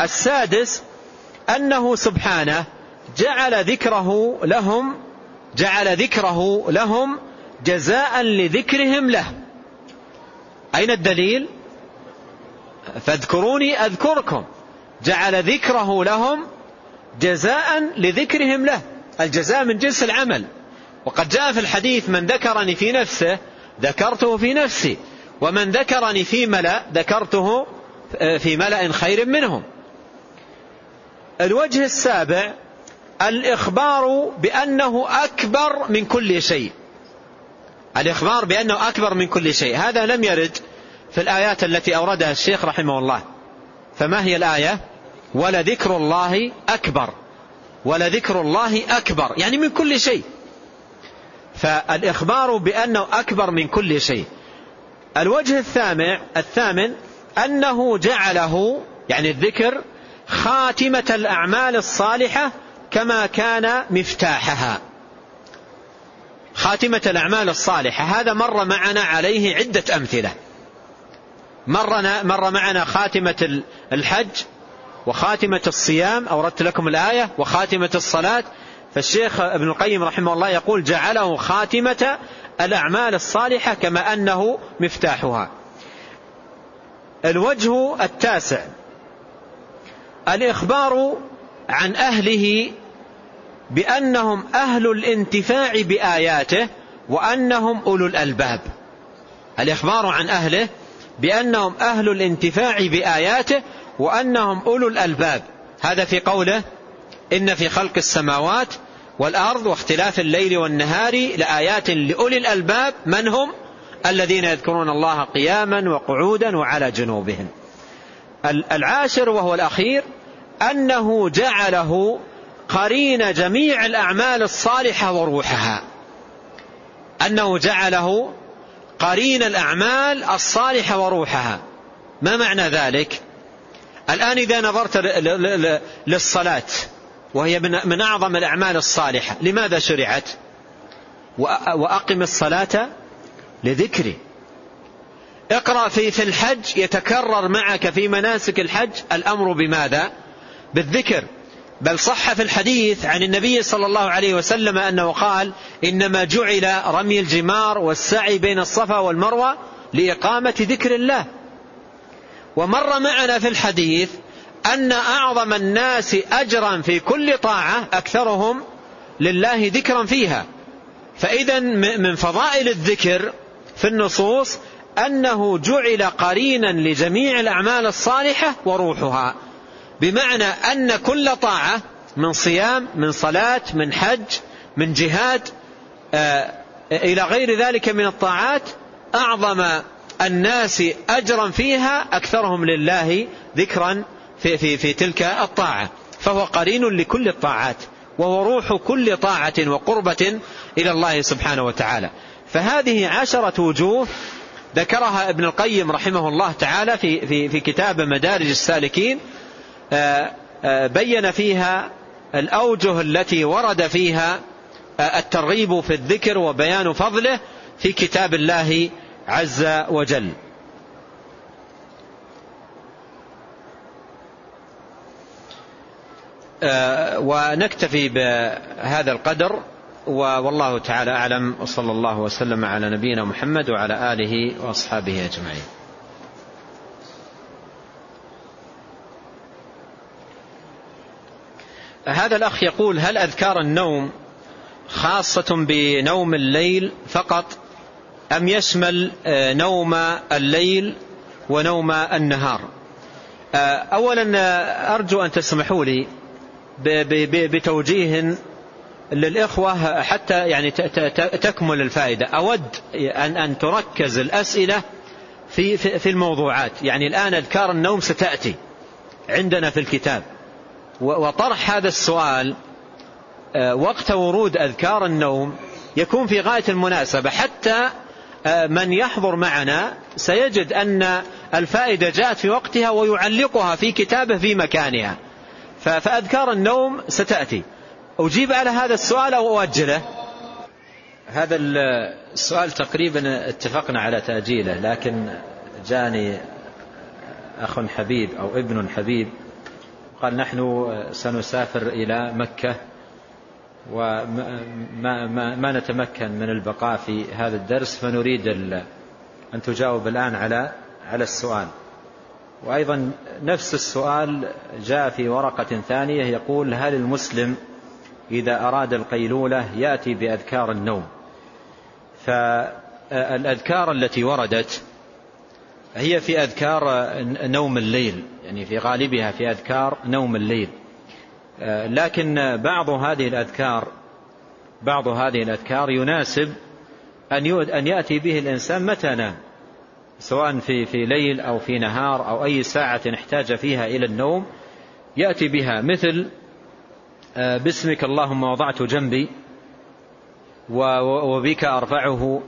السادس أنه سبحانه جعل ذكره لهم جعل ذكره لهم جزاء لذكرهم له. أين الدليل؟ فاذكروني أذكركم. جعل ذكره لهم جزاء لذكرهم له. الجزاء من جنس العمل. وقد جاء في الحديث من ذكرني في نفسه ذكرته في نفسي ومن ذكرني في ملأ ذكرته في ملأ خير منهم. الوجه السابع الإخبار بأنه أكبر من كل شيء. الإخبار بأنه أكبر من كل شيء. هذا لم يرد في الآيات التي أوردها الشيخ رحمه الله. فما هي الآية؟ ولذكر الله أكبر. ولذكر الله أكبر. يعني من كل شيء. فالإخبار بأنه أكبر من كل شيء. الوجه الثامن الثامن أنه جعله يعني الذكر خاتمة الأعمال الصالحة كما كان مفتاحها. خاتمة الأعمال الصالحة هذا مر معنا عليه عدة أمثلة. مرنا مر معنا خاتمة الحج وخاتمة الصيام أوردت لكم الآية وخاتمة الصلاة. فالشيخ ابن القيم رحمه الله يقول جعله خاتمة الأعمال الصالحة كما أنه مفتاحها. الوجه التاسع الإخبار عن أهله بأنهم أهل الانتفاع بآياته وأنهم أولو الألباب. الإخبار عن أهله؟ بأنهم أهل الانتفاع بآياته وأنهم أولو الألباب. هذا في قوله إن في خلق السماوات والأرض واختلاف الليل والنهار لآيات لأولي الألباب. من هم؟ الذين يذكرون الله قياما وقعودا وعلى جنوبهم. العاشر وهو الأخير أنه جعله قرين جميع الأعمال الصالحة وروحها. أنه جعله قرين الأعمال الصالحة وروحها. ما معنى ذلك؟ الآن إذا نظرت للصلاة وهي من أعظم الأعمال الصالحة لماذا شرعت؟ وأقم الصلاة لذكري. اقرأ في في الحج يتكرر معك في مناسك الحج الأمر بماذا؟ بالذكر. بل صح في الحديث عن النبي صلى الله عليه وسلم أنه قال إنما جعل رمي الجمار والسعي بين الصفا والمروة لإقامة ذكر الله. ومر معنا في الحديث أن أعظم الناس أجرا في كل طاعة أكثرهم لله ذكرا فيها. فإذا من فضائل الذكر في النصوص أنه جعل قرينا لجميع الأعمال الصالحة وروحها. بمعنى أن كل طاعة من صيام من صلاة من حج من جهاد آه، إلى غير ذلك من الطاعات أعظم الناس أجرا فيها أكثرهم لله ذكرا في, في, في تلك الطاعة. فهو قرين لكل الطاعات وهو روح كل طاعة وقربة إلى الله سبحانه وتعالى. فهذه عشرة وجوه ذكرها ابن القيم رحمه الله تعالى في, في, في كتاب مدارج السالكين. بين فيها الأوجه التي ورد فيها آه، الترغيب في الذكر وبيان فضله في كتاب الله عز وجل. ونكتفي بهذا القدر والله تعالى أعلم وصلى الله وسلم على نبينا محمد وعلى آله وأصحابه أجمعين. هذا الأخ يقول هل أذكار النوم خاصة بنوم الليل فقط؟ أم يشمل آه، نوم الليل ونوم النهار؟ آه، أولا آه، أرجو أن تسمحوا لي بتوجيه للإخوة حتى يعني تكمل الفائدة. أود أن أن تركز الأسئلة في في الموضوعات. يعني الآن أذكار النوم ستأتي عندنا في الكتاب. وطرح هذا السؤال آه، وقت ورود أذكار النوم يكون في غاية المناسبة حتى آه، من يحضر معنا سيجد أن الفائدة جاءت في وقتها ويعلقها في كتابه في مكانها. فأذكار النوم ستأتي. أجيب على هذا السؤال أو أؤجله هذا السؤال تقريبا اتفقنا على تأجيله لكن جاني أخ حبيب أو ابن حبيب قال نحن سنسافر إلى مكة وما ما ما نتمكن من البقاء في هذا الدرس فنريد أن تجاوب الآن على على السؤال. وأيضا نفس السؤال جاء في ورقة ثانية يقول هل المسلم إذا أراد القيلولة يأتي بأذكار النوم؟ فالأذكار التي وردت هي في أذكار نوم الليل. يعني في غالبها في أذكار نوم الليل. لكن بعض هذه الأذكار بعض هذه الأذكار يناسب أن يأتي به الإنسان متى نام. سواء في في ليل أو في نهار أو أي ساعة احتاج فيها إلى النوم يأتي بها مثل آه، باسمك اللهم وضعت جنبي وبك أرفعه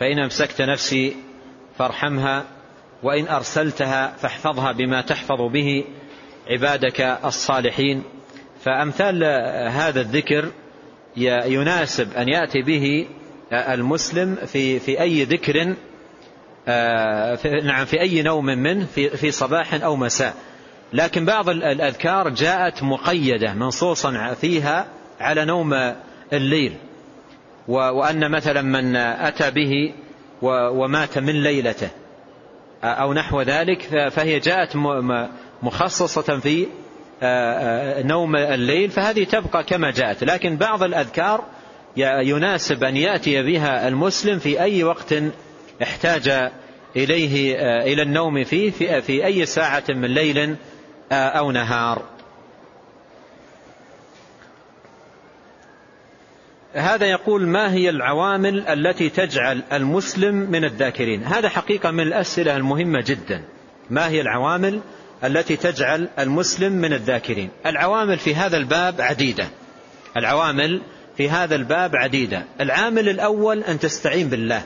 فإن أمسكت نفسي فارحمها. وإن أرسلتها فاحفظها بما تحفظ به عبادك الصالحين. فأمثال هذا الذكر يناسب أن يأتي به المسلم في في أي ذكر آه، في نعم في أي نوم منه في في صباح أو مساء. لكن بعض الأذكار جاءت مقيدة منصوصا فيها على نوم الليل. وأن مثلا من أتى به ومات من ليلته. أو نحو ذلك فهي جاءت مخصصة في نوم الليل فهذه تبقى كما جاءت. لكن بعض الأذكار يناسب أن يأتي بها المسلم في أي وقت احتاج إليه إلى النوم فيه في أي ساعة من ليل أو نهار. هذا يقول ما هي العوامل التي تجعل المسلم من الذاكرين؟ هذا حقيقة من الأسئلة المهمة جدا. ما هي العوامل التي تجعل المسلم من الذاكرين؟ العوامل في هذا الباب عديدة. العوامل في هذا الباب عديدة. العامل الأول أن تستعين بالله.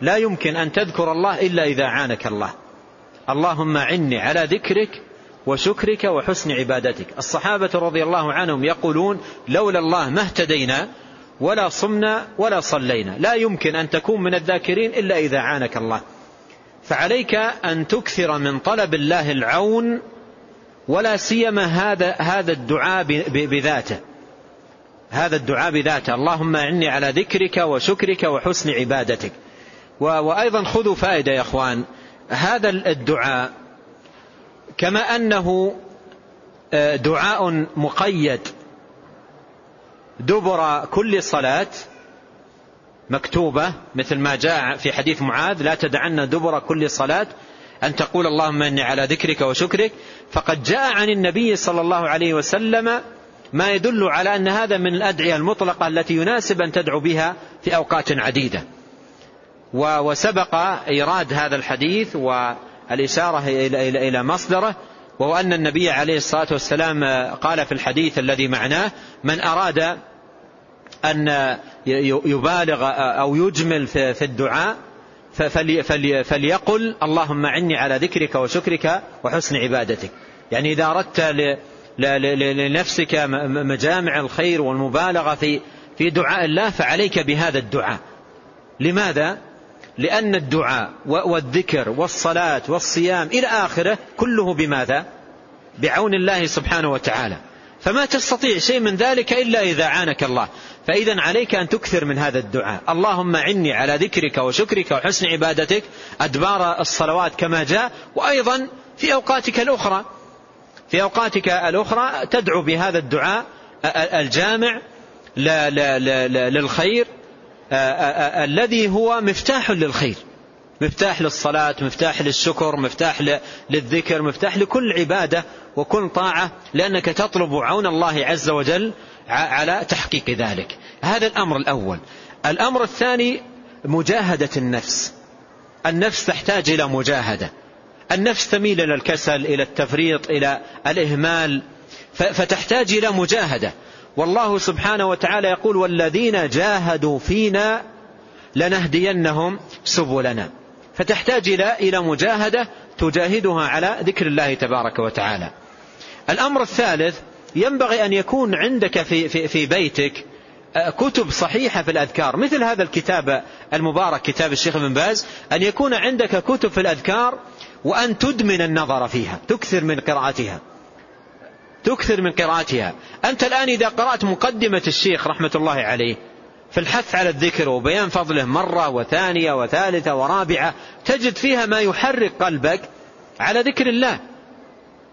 لا يمكن أن تذكر الله إلا إذا عانك الله. اللهم عني على ذكرك وشكرك وحسن عبادتك. الصحابة رضي الله عنهم يقولون لولا الله ما اهتدينا ولا صمنا ولا صلينا. لا يمكن أن تكون من الذاكرين إلا إذا عانك الله. فعليك أن تكثر من طلب الله العون ولا سيما هذا هذا الدعاء بذاته. هذا الدعاء بذاته. اللهم اعني على ذكرك وشكرك وحسن عبادتك. وأيضا خذوا فائدة يا أخوان. هذا الدعاء كما أنه آه، دعاء مقيد. دبر كل صلاة مكتوبة مثل ما جاء في حديث معاذ لا تدعن دبر كل صلاة أن تقول اللهم إني على ذكرك وشكرك. فقد جاء عن النبي صلى الله عليه وسلم ما يدل على أن هذا من الأدعية المطلقة التي يناسب أن تدعو بها في أوقات عديدة. وسبق إيراد هذا الحديث والإشارة إلى مصدره وهو أن النبي عليه الصلاة والسلام قال في الحديث الذي معناه من أراد أن يبالغ أو يجمل في الدعاء فليقل اللهم عني على ذكرك وشكرك وحسن عبادتك يعني إذا أردت لنفسك مجامع الخير والمبالغة في في دعاء الله فعليك بهذا الدعاء لماذا؟ لأن الدعاء والذكر والصلاة والصيام إلى آخره كله بماذا؟ بعون الله سبحانه وتعالى فما تستطيع شيء من ذلك إلا إذا عانك الله فإذا عليك أن تكثر من هذا الدعاء. اللهم عني على ذكرك وشكرك وحسن عبادتك أدبار الصلوات كما جاء وأيضا في أوقاتك الأخرى في أوقاتك الأخرى تدعو بهذا الدعاء الجامع للخير الذي هو مفتاح للخير. مفتاح للصلاة مفتاح للشكر مفتاح للذكر مفتاح لكل عبادة وكل طاعة لأنك تطلب عون الله عز وجل على تحقيق ذلك. هذا الأمر الأول. الأمر الثاني مجاهدة النفس. النفس تحتاج إلى مجاهدة. النفس تميل إلى الكسل إلى التفريط إلى الإهمال. فتحتاج إلى مجاهدة. والله سبحانه وتعالى يقول والذين جاهدوا فينا لنهدينهم سبلنا. فتحتاج إلى إلى مجاهدة تجاهدها على ذكر الله تبارك وتعالى. الأمر الثالث ينبغي أن يكون عندك في, في, في بيتك آه، كتب صحيحة في الأذكار مثل هذا الكتاب المبارك كتاب الشيخ ابن باز أن يكون عندك كتب في الأذكار وأن تدمن النظر فيها تكثر من قراءتها. تكثر من قراءتها. أنت الآن إذا قرأت مقدمة الشيخ رحمة الله عليه في الحث على الذكر وبيان فضله مرة وثانية وثالثة ورابعة تجد فيها ما يحرك قلبك على ذكر الله.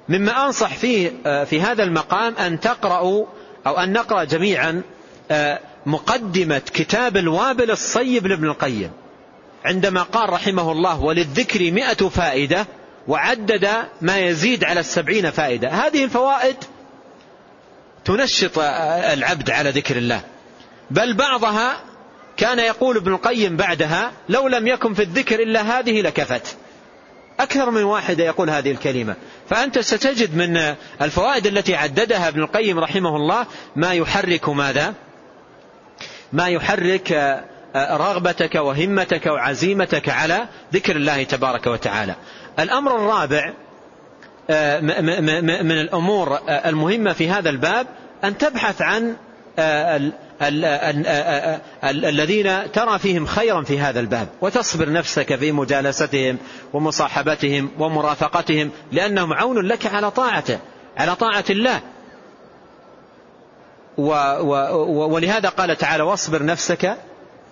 مما أنصح فيه في هذا المقام أن تقرأوا أو أن نقرأ جميعا مقدمة كتاب الوابل الصيب لابن القيم. عندما قال رحمه الله وللذكر مئة فائدة وعدد ما يزيد على السبعين فائدة هذه الفوائد تنشط العبد على ذكر الله. بل بعضها كان يقول ابن القيم بعدها لو لم يكن في الذكر إلا هذه لكفت أكثر من واحد يقول هذه الكلمة. فأنت ستجد من الفوائد التي عددها ابن القيم رحمه الله ما يحرك ماذا؟ ما يحرك رغبتك وهمتك وعزيمتك على ذكر الله تبارك وتعالى. الأمر الرابع من الأمور المهمة في هذا الباب أن تبحث عن الذين ترى فيهم خيرا في هذا الباب. وتصبر نفسك في مجالستهم ومصاحبتهم ومرافقتهم لأنهم عون لك على طاعته على طاعة الله. ولهذا قال تعالى واصبر نفسك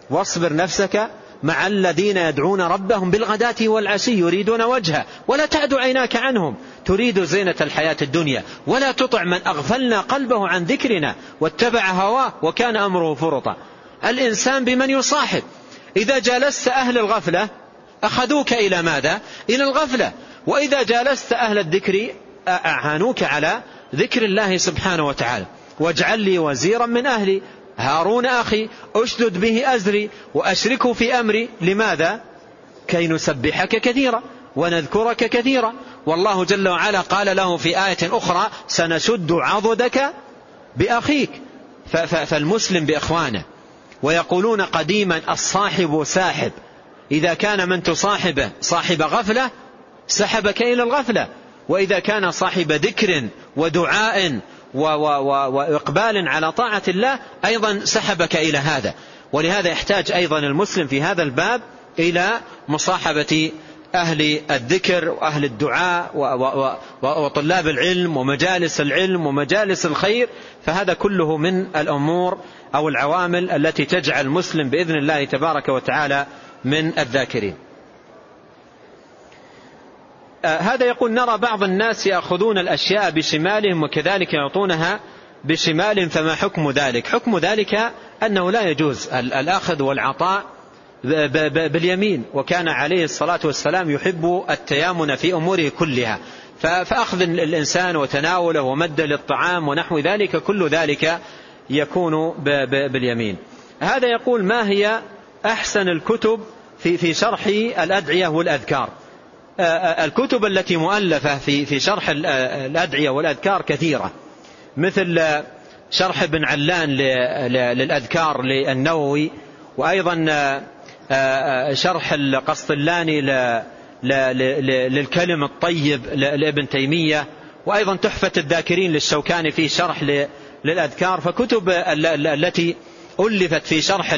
واصبر نفسك مع الذين يدعون ربهم بالغداة والعشي يريدون وجهه ولا تعد عيناك عنهم. تريد زينة الحياة الدنيا ولا تطع من أغفلنا قلبه عن ذكرنا. واتبع هواه وكان أمره فرطا. الإنسان بمن يصاحب. إذا جالست أهل الغفلة أخذوك إلى ماذا؟ إلى الغفلة. وإذا جالست أهل الذكر أعانوك على ذكر الله سبحانه وتعالى. واجعل لي وزيرا من أهلي. هارون أخي أشدد به أزري وأشركه في أمري. لماذا؟ كي نسبحك كثيرا ونذكرك كثيرا. والله جل وعلا قال له في آية أخرى سنشد عضدك بأخيك. فالمسلم بإخوانه. ويقولون قديما الصاحب ساحب. إذا كان من تصاحبه صاحب غفلة سحبك إلى الغفلة. وإذا كان صاحب ذكر ودعاء وإقبال على طاعة الله أيضا سحبك إلى هذا. ولهذا يحتاج أيضا المسلم في هذا الباب إلى مصاحبة أهل الذكر وأهل الدعاء وطلاب العلم ومجالس العلم ومجالس الخير. فهذا كله من الأمور أو العوامل التي تجعل المسلم بإذن الله تبارك وتعالى من الذاكرين. هذا يقول نرى بعض الناس يأخذون الأشياء بشمالهم وكذلك يعطونها بشمال فما حكم ذلك؟ حكم ذلك أنه لا يجوز. الأخذ والعطاء باليمين وكان عليه الصلاة والسلام يحب التيامن في أموره كلها. فأخذ الإنسان وتناوله ومد للطعام ونحو ذلك كل ذلك يكون باليمين. هذا يقول ما هي أحسن الكتب في شرح الأدعية والأذكار؟ الكتب التي مؤلفة في في شرح الأدعية والأذكار كثيرة. مثل شرح ابن علان للأذكار للنووي وأيضا شرح القسطلاني للكلم الطيب لابن تيمية وأيضا تحفة الذاكرين للشوكاني في شرح للأذكار. فكتب التي ألفت في شرح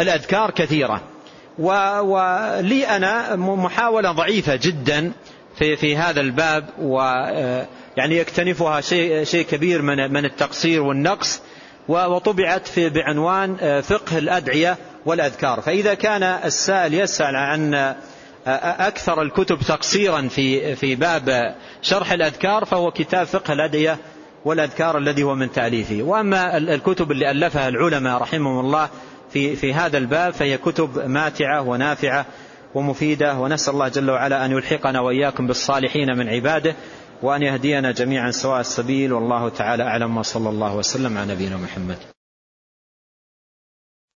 الأذكار كثيرة. ولي أنا محاولة ضعيفة جدا في, في هذا الباب ويعني يكتنفها شيء, شيء كبير من, من التقصير والنقص وطبعت في بعنوان فقه الأدعية والأذكار. فإذا كان السائل يسأل عن أكثر الكتب تقصيرا في, في باب شرح الأذكار فهو كتاب فقه الأدعية والأذكار الذي هو من تأليفه. وأما الكتب اللي ألفها العلماء رحمهم الله في, في هذا الباب فهي كتب ماتعة ونافعة ومفيدة ونسأل الله جل وعلا أن يلحقنا وإياكم بالصالحين من عباده وأن يهدينا جميعا سواء السبيل والله تعالى أعلم وصلى الله وسلم على نبينا محمد.